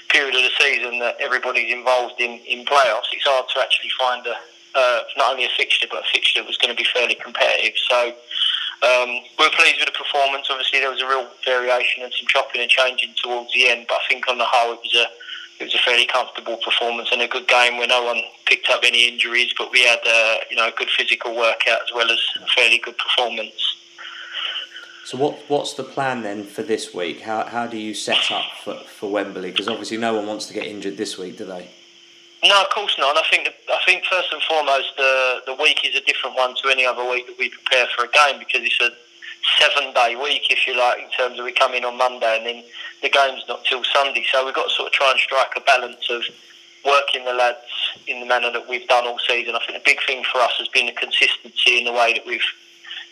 period of the season that everybody's involved in in playoffs. It's hard to actually find a uh, not only a fixture but a fixture that was going to be fairly competitive. So. Um, we're pleased with the performance. Obviously, there was a real variation and some chopping and changing towards the end, but I think on the whole, it was a it was a fairly comfortable performance and a good game where no one picked up any injuries, but we had uh, you know a good physical workout as well as a fairly good performance. So what what's the plan then for this week? How how do you set up for, for Wembley? Because obviously no one wants to get injured this week, do they? No, of course not. And I think I think first and foremost the the week is a different one to any other week that we prepare for a game because it's a seven day week, if you like, in terms of we come in on Monday and then the game's not till Sunday. So we've got to sort of try and strike a balance of working the lads in the manner that we've done all season. I think the big thing for us has been the consistency in the way that we've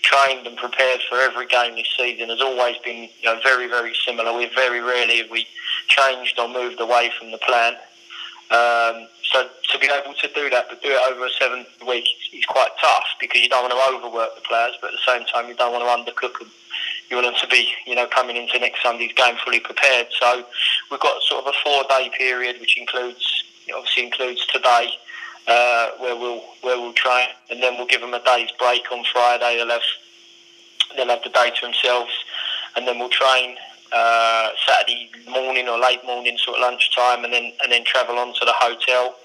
trained and prepared for every game this season has always been you know, very, very similar. We've very rarely have we changed or moved away from the plan. Um, so to be able to do that, but do it over a seven week is quite tough because you don't want to overwork the players, but at the same time you don't want to undercook them. You want them to be, you know, coming into next Sunday's game fully prepared. So we've got sort of a four day period, which includes, obviously includes today, uh, where we'll where we'll train, and then we'll give them a day's break on Friday. They'll have they'll have the day to themselves, and then we'll train uh, Saturday morning or late morning, sort of lunchtime, and then and then travel on to the hotel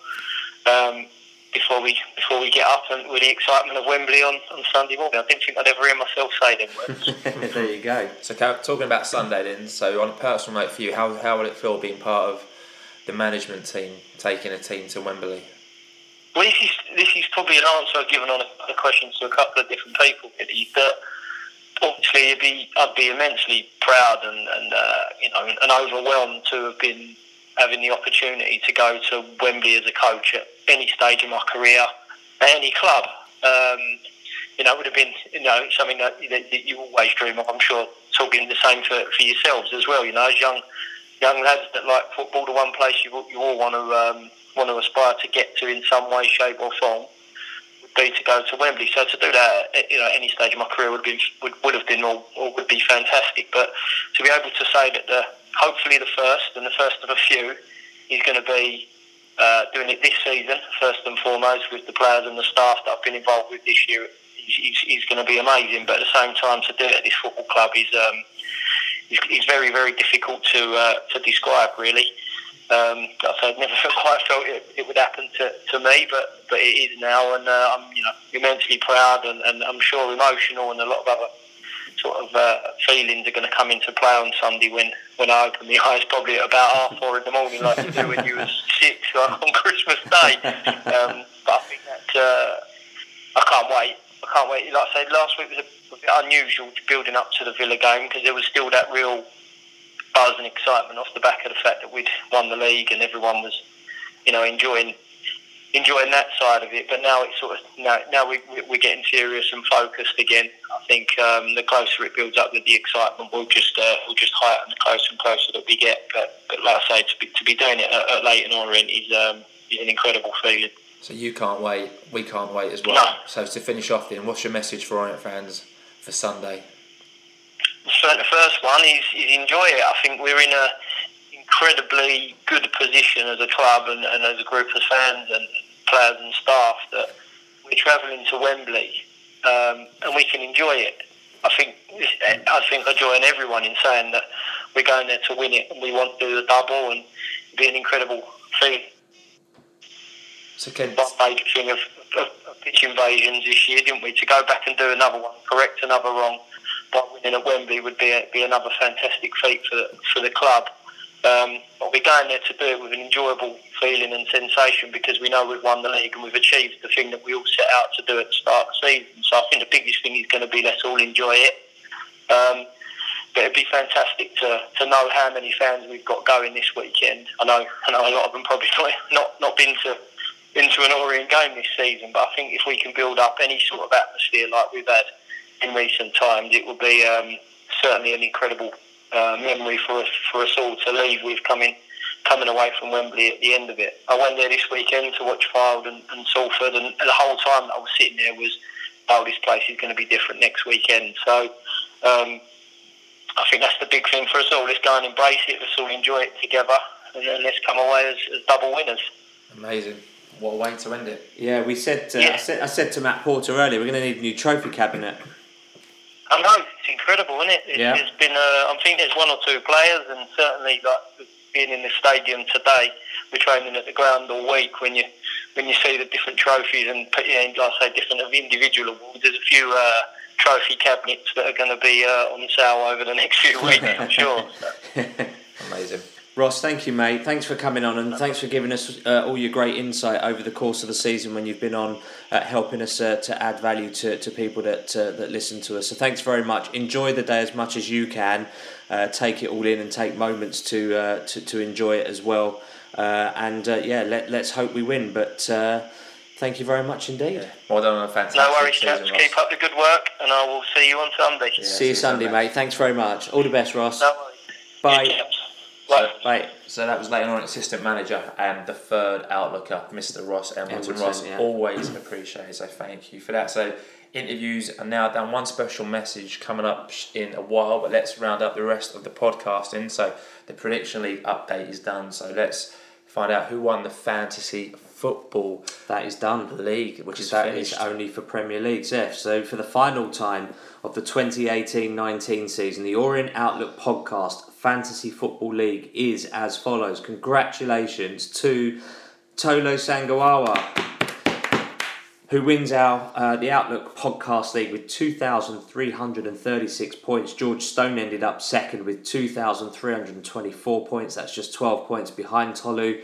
um, before we before we get up and with the excitement of Wembley on, on Sunday morning. I didn't think I'd ever hear myself say them words. there you go. So talking about Sunday then, so on a personal note for you, how how will it feel being part of the management team taking a team to Wembley? Well, this is this is probably an answer I've given on a, a question to a couple of different people. Really, that obviously I'd be, I'd be immensely proud and, and uh, you know and overwhelmed to have been having the opportunity to go to Wembley as a coach at any stage of my career at any club. Um, you know, it would have been you know something that, that, that, you always dream of. I'm sure talking the same for, for yourselves as well. You know, as young young lads that like football, the one place you, you all want to um, want to aspire to get to in some way, shape, or form be to go to Wembley. So to do that, you know, at any stage of my career would have been would, would have been or, or would be fantastic. But to be able to say that the hopefully the first and the first of a few is going to be uh, doing it this season first and foremost with the players and the staff that I've been involved with this year is, is, going to be amazing. But at the same time, to do it at this football club is um, is, is very very difficult to uh, to describe really. Um, like I never quite felt it, it would happen to, to me, but, but it is now, and uh, I'm you know immensely proud, and, and I'm sure emotional, and a lot of other sort of uh, feelings are going to come into play on Sunday when, when I open my eyes, probably at about half four in the morning, like you do when you was six on Christmas Day. Um, but I think that uh, I can't wait. I can't wait. Like I said, last week was a, a bit unusual building up to the Villa game because there was still that real buzz and excitement off the back of the fact that we'd won the league and everyone was, you know, enjoying enjoying that side of it. But now it's sort of now, now we, we're getting serious and focused again. I think um, the closer it builds up, the, the excitement will just uh, will just heighten the closer and closer that we get. But, but like I say, to be, to be doing it at, at Leyton Orient is um, is an incredible feeling. So you can't wait. We can't wait as well. No. So to finish off, then, what's your message for Orient fans for Sunday? So the first one is, is enjoy it. I think we're in a incredibly good position as a club and, and as a group of fans and players and staff that we're travelling to Wembley um, and we can enjoy it. I think I think I join everyone in saying that we're going there to win it and we want to do the double and be an incredible thing. So Ken, made a thing of, of, of pitch invasions this year, didn't we? To go back and do another one, correct another wrong by winning at Wembley would be a, be another fantastic feat for the, for the club. Um, but we're going there to do it with an enjoyable feeling and sensation because we know we've won the league and we've achieved the thing that we all set out to do at the start of the season. So I think the biggest thing is going to be let's all enjoy it. Um, but it'd be fantastic to, to know how many fans we've got going this weekend. I know I know a lot of them probably not not, not been to been to an Orient game this season, but I think if we can build up any sort of atmosphere like we've had in recent times, it will be um, certainly an incredible uh, memory for us for us all to leave with coming coming away from Wembley at the end of it. I went there this weekend to watch Fylde and, and Salford, and the whole time that I was sitting there was, oh, this place is going to be different next weekend. So um, I think that's the big thing for us all. Let's go and embrace it. Let's all enjoy it together, and then let's come away as, as double winners. Amazing. What a way to end it. Yeah, we said, uh, Yeah. I said I said to Matt Porter earlier, we're going to need a new trophy cabinet. I know it's incredible, isn't it? it yeah. There's been, uh, I think there's one or two players, and certainly like being in the stadium today, we're training at the ground all week. When you when you see the different trophies and know, like I say, different of individual awards, there's a few uh, trophy cabinets that are going to be uh, on sale over the next few weeks, I'm sure. So, Amazing. Ross, thank you, mate. Thanks for coming on and thanks for giving us uh, all your great insight over the course of the season when you've been on, uh, helping us uh, to add value to, to people that uh, that listen to us. So thanks very much. Enjoy the day as much as you can. Uh, take it all in and take moments to uh, to, to enjoy it as well. Uh, and uh, yeah, let, let's hope we win. But uh, thank you very much indeed. Well done on a fantastic no worries, season, chaps. Ross. Keep up the good work, and I will see you on Sunday. See you Sunday, mate. Thanks very much. All the best, Ross. No worries. Bye. Chaps. So, so that was later on assistant manager and the third outlooker, Mr. Ross. Embleton, Ross, yeah. always appreciated. So thank you for that. So interviews are now done. One special message coming up in a while, but let's round up the rest of the podcasting. So the prediction league update is done. So let's find out who won the fantasy football That is done. The league, which is that finished. is only for Premier Leagues F. So for the final time of the 2018-19 season, the Orient Outlook podcast Fantasy Football League is as follows. Congratulations to Tolo Sangawawa, who wins our uh, the Outlook podcast league with 2,336 points. George Stone ended up second with 2,324 points. That's just 12 points behind Tolu.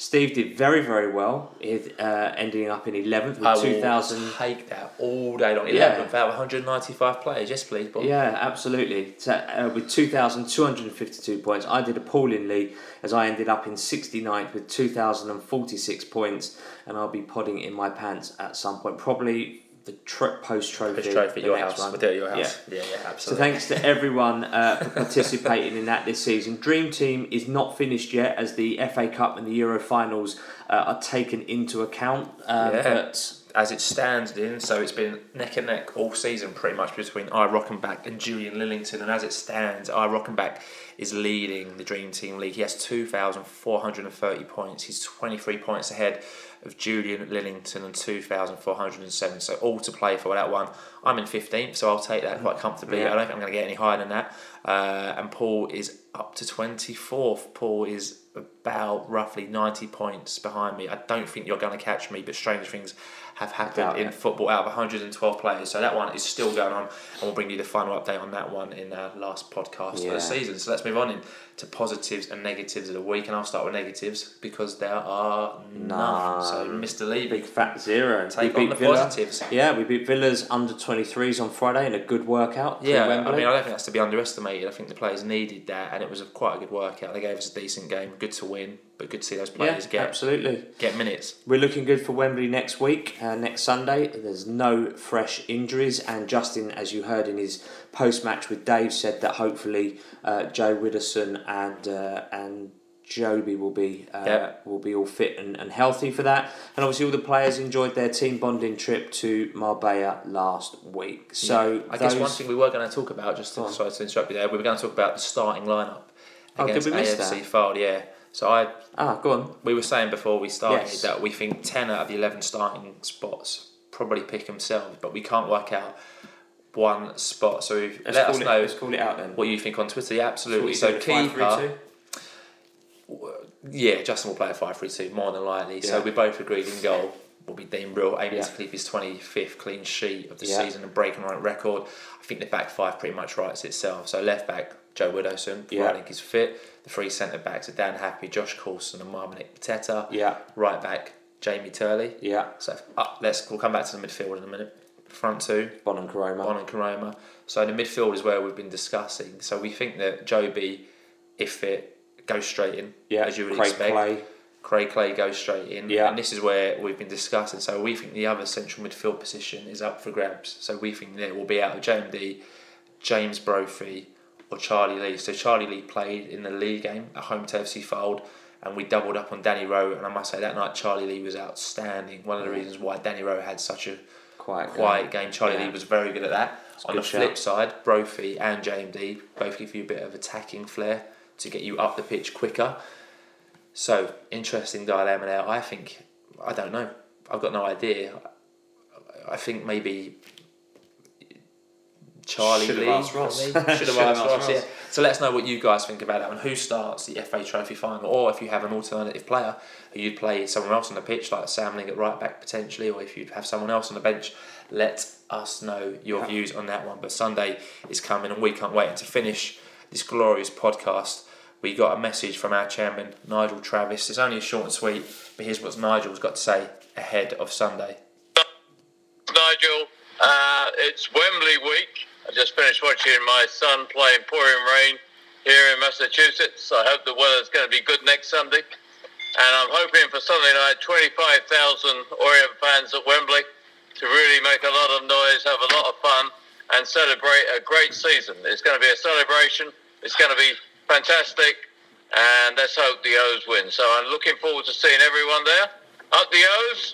Steve did very, very well, with, uh, ending up in 11th with I will 2,000. take that all day long. Yeah. 11th out of 195 players. Yes, please, Bob. Yeah, absolutely. So, uh, with 2,252 points, I did appallingly as I ended up in 69th with 2,046 points, and I'll be podding in my pants at some point, probably the tr- post trophy. Post trophy at your house. one. We'll do it at your Yeah. house. Yeah, yeah, So absolutely. So thanks to everyone uh, for participating in that this season. Dream Team is not finished yet as the FA Cup and the Euro finals uh, are taken into account. Um, Yeah. But as it stands in, so it's been neck and neck all season pretty much between I Rockenback and Julian Lillington. And as it stands, I Rockenback is leading the Dream Team League. He has 2,430 points. He's 23 points ahead of Julian Lillington and 2,407. So all to play for that one. I'm in 15th, so I'll take that quite comfortably. Yeah. I don't think I'm going to get any higher than that. Uh, and Paul is up to 24th. Paul is about roughly 90 points behind me. I don't think you're going to catch me, but strange things have happened in it. football out of 112 players. So that one is still going on, and we'll bring you the final update on that one in our last podcast Yeah. of the season. So let's move on in to positives and negatives of the week, and I'll start with negatives because there are none. So, Mr. Lee, Big fat zero. Take we on the Villa. positives. Yeah, we beat Villa's under 23s on Friday in a good workout. Yeah, I mean, I don't think that's to be underestimated. I think the players needed that, and it was a quite a good workout. They gave us a decent game. Good to win, but good to see those yeah, players get absolutely. get minutes. We're looking good for Wembley next week, uh, next Sunday. There's no fresh injuries, and Justin, as you heard in his post match with Dave, said that hopefully uh, Joe Widdowson and uh, and Jobi will be uh, Yep. will be all fit and, and healthy for that. And obviously, all the players enjoyed their team bonding trip to Marbella last week. So I guess one thing we were going to talk about, just to, sorry to interrupt you there, we were going to talk about the starting lineup Oh, did against we AFC? Fylde. Yeah, so I ah, go on. we were saying before we started Yes. that we think ten out of the eleven starting spots probably pick themselves, but we can't work out one spot. So if, let us it, know Let's call it out then. what you think on Twitter. Yeah, absolutely. So it keeper. Yeah, Justin will play a five-three-two more than likely. So we both agreed in goal will be Dean Brill, aiming Yeah. to keep his 25th clean sheet of the Yeah. season and breaking right record. I think the back five pretty much writes itself. So left back, Joe Widdowson, Yeah. providing he's fit. The three centre backs are Dan Happy, Josh Coulson, and Marvin Ekpiteta. Yeah, Right back, Jamie Turley. yeah. So up, let's we'll come back to the midfield in a minute. Front two, Bonne and Koroma. Bonne and Koroma. So in the midfield is where we've been discussing. So we think that Jobi, if fit, goes straight in, yeah, as you would Craig expect. Clay. Craig Clay goes straight in. Yeah. And this is where we've been discussing. So we think the other central midfield position is up for grabs. So we think that it will be out of JMD, James Brophy, or Charlie Lee. So Charlie Lee played in the league game at home to FC Fylde, and we doubled up on Danny Rowe. And I must say that night Charlie Lee was outstanding. One of the mm. reasons why Danny Rowe had such a Quiet, uh, quiet game. Charlie Yeah. Lee was very good at that. On good the flip side, Brophy and JMD both give you a bit of attacking flair to get you up the pitch quicker. So interesting dilemma there. I think I don't know. I've got no idea. I think maybe Charlie Should have Lee. asked Ross. Should have asked asked Ross. Yeah. So let us know what you guys think about that and who starts the FA Trophy final, or if you have an alternative player who you'd play someone else on the pitch, like Sam Ling at right back potentially, or if you'd have someone else on the bench. Let us know your Yeah. views on that one. But Sunday is coming, and we can't wait. And to finish this glorious podcast, we got a message from our chairman Nigel Travis. It's only short and sweet, but here's what Nigel's got to say ahead of Sunday. Nigel. Uh, it's Wembley week. I just finished watching my son play pouring rain here in Massachusetts. I hope the weather's going to be good next Sunday. And I'm hoping for Sunday night 25,000 Orient fans at Wembley to really make a lot of noise, have a lot of fun, and celebrate a great season. It's going to be a celebration. It's going to be fantastic. And let's hope the O's win. So I'm looking forward to seeing everyone there. Up the O's.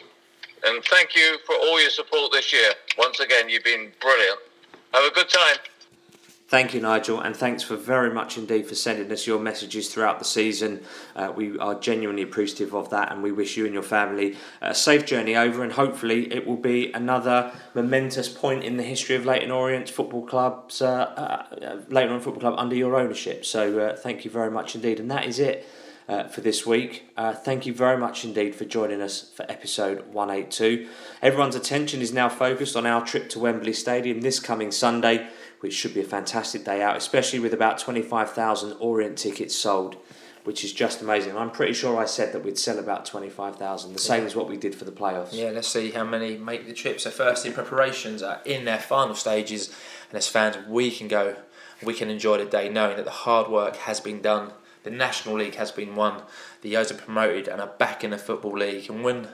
And thank you for all your support this year. Once again, you've been brilliant. Have a good time. Thank you, Nigel, and thanks for very much indeed for sending us your messages throughout the season. Uh, we are genuinely appreciative of that, and we wish you and your family a safe journey over. And hopefully, it will be another momentous point in the history of Leyton Orient Football Club's uh, uh, Leyton Orient Football Club under your ownership. So, uh, thank you very much indeed, and that is it. Uh, for this week. Uh, thank you very much indeed for joining us for episode 182. Everyone's attention is now focused on our trip to Wembley Stadium this coming Sunday, which should be a fantastic day out, especially with about 25,000 Orient tickets sold, which is just amazing. I'm pretty sure I said that we'd sell about 25,000, the same as what we did for the playoffs. Yeah, let's see how many make the trip. So, first in preparations are in their final stages, and as fans, we can go, we can enjoy the day knowing that the hard work has been done. The National League has been won. The O's are promoted and are back in the Football League. And win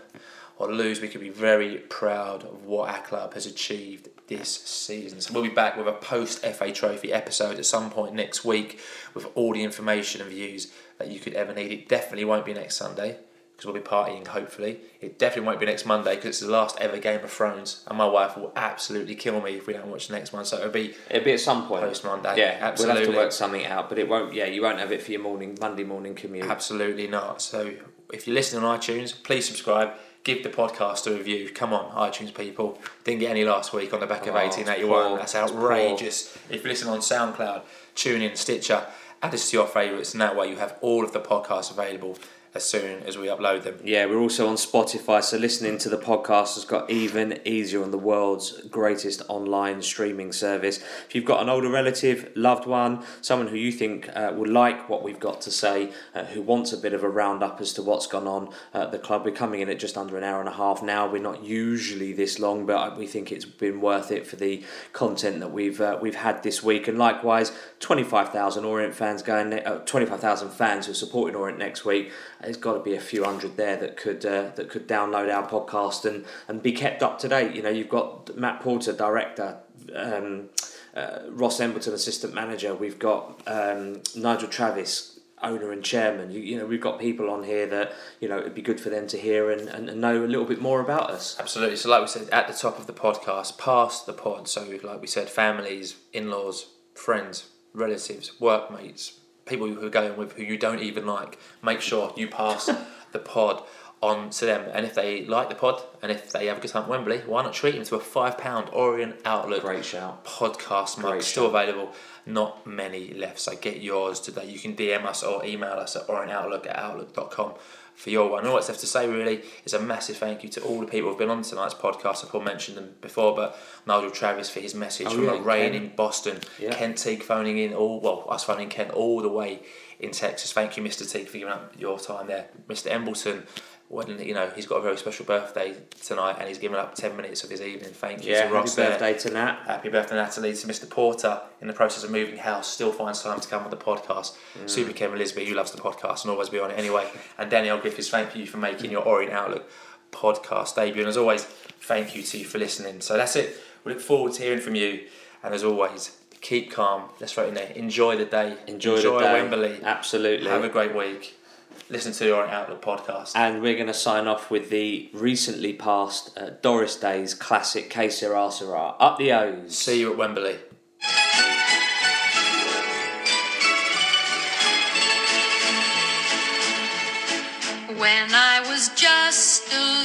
or lose, we could be very proud of what our club has achieved this season. So we'll be back with a post FA Trophy episode at some point next week with all the information and views that you could ever need. It definitely won't be next Sunday because we'll be partying hopefully. It definitely won't be next Monday because it's the last ever Game of Thrones and my wife will absolutely kill me if we don't watch the next one. So it'll be It'll be at some point. post Monday. Yeah, absolutely. we'll have to work something out, but it won't. Yeah, you won't have it for your morning Monday morning commute. Absolutely not. So if you're listening on iTunes, please subscribe. Give the podcast a review. Come on, iTunes people. Didn't get any last week on the back of Oh, 1881. That's outrageous. If you listen on SoundCloud, tune in, Stitcher, add us to your favourites, and that way you have all of the podcasts available as soon as we upload them. Yeah, we're also on Spotify, so listening to the podcast has got even easier on the world's greatest online streaming service. If you've got an older relative, loved one, someone who you think uh, will like what we've got to say, uh, who wants a bit of a roundup as to what's gone on at the club, we're coming in at just under an hour and a half now. We're not usually this long, but we think it's been worth it for the content that we've uh, we've had this week. And likewise, twenty five thousand Orient fans going, uh, twenty five thousand fans who are supporting Orient next week. There's got to be a few hundred there that could uh, that could download our podcast and, and be kept up to date. You know, you've got Matt Porter, director. Um, uh, Ross Embleton, assistant manager. We've got um, Nigel Travis, owner and chairman. You, you know, we've got people on here that you know it'd be good for them to hear and, and, and know a little bit more about us. Absolutely. So, like we said at the top of the podcast, past the pod. So, like we said, families, in-laws, friends, relatives, workmates, people who are going with who you don't even like. Make sure you pass the pod on to them. And if they like the pod and if they have a good time at Wembley, why not treat them to a five pound Orient Outlook Great shout. podcast mug Great still available. Not many left, so get yours today. You can DM us or email us at orientoutlook at outlook.com for your one. All that's left to say really is a massive thank you to all the people who've been on tonight's podcast. I've mentioned them before, but Nigel Travis for his message Oh, from yeah, a rain Ken. in Boston, Yeah. Kent Teague phoning in all well, us phoning Kent all the way in Texas. Thank you, Mr. Teague, for giving up your time there. Mr. Embleton when you know he's got a very special birthday tonight and he's given up 10 minutes of his evening. Thank you Yeah, to happy Ross there. birthday to Nat. Happy birthday, Natalie, to Mr. Porter in the process of moving house. Still finds time to come on the podcast. Mm. Super Kevin Lisbie, who loves the podcast and always be on it anyway. And Danielle Griffiths, thank you for making your Orient Outlook podcast debut. And as always, thank you to you for listening. So that's it. We look forward to hearing from you. And as always, keep calm. Let's throw it in there. Enjoy the day. Enjoy, the day. Wembley. Absolutely. Have a great week listen to on Outlook podcast. And we're going to sign off with the recently passed uh, Doris Day's classic Que Sera Sera. Up the O's. See you at Wembley. When I was just a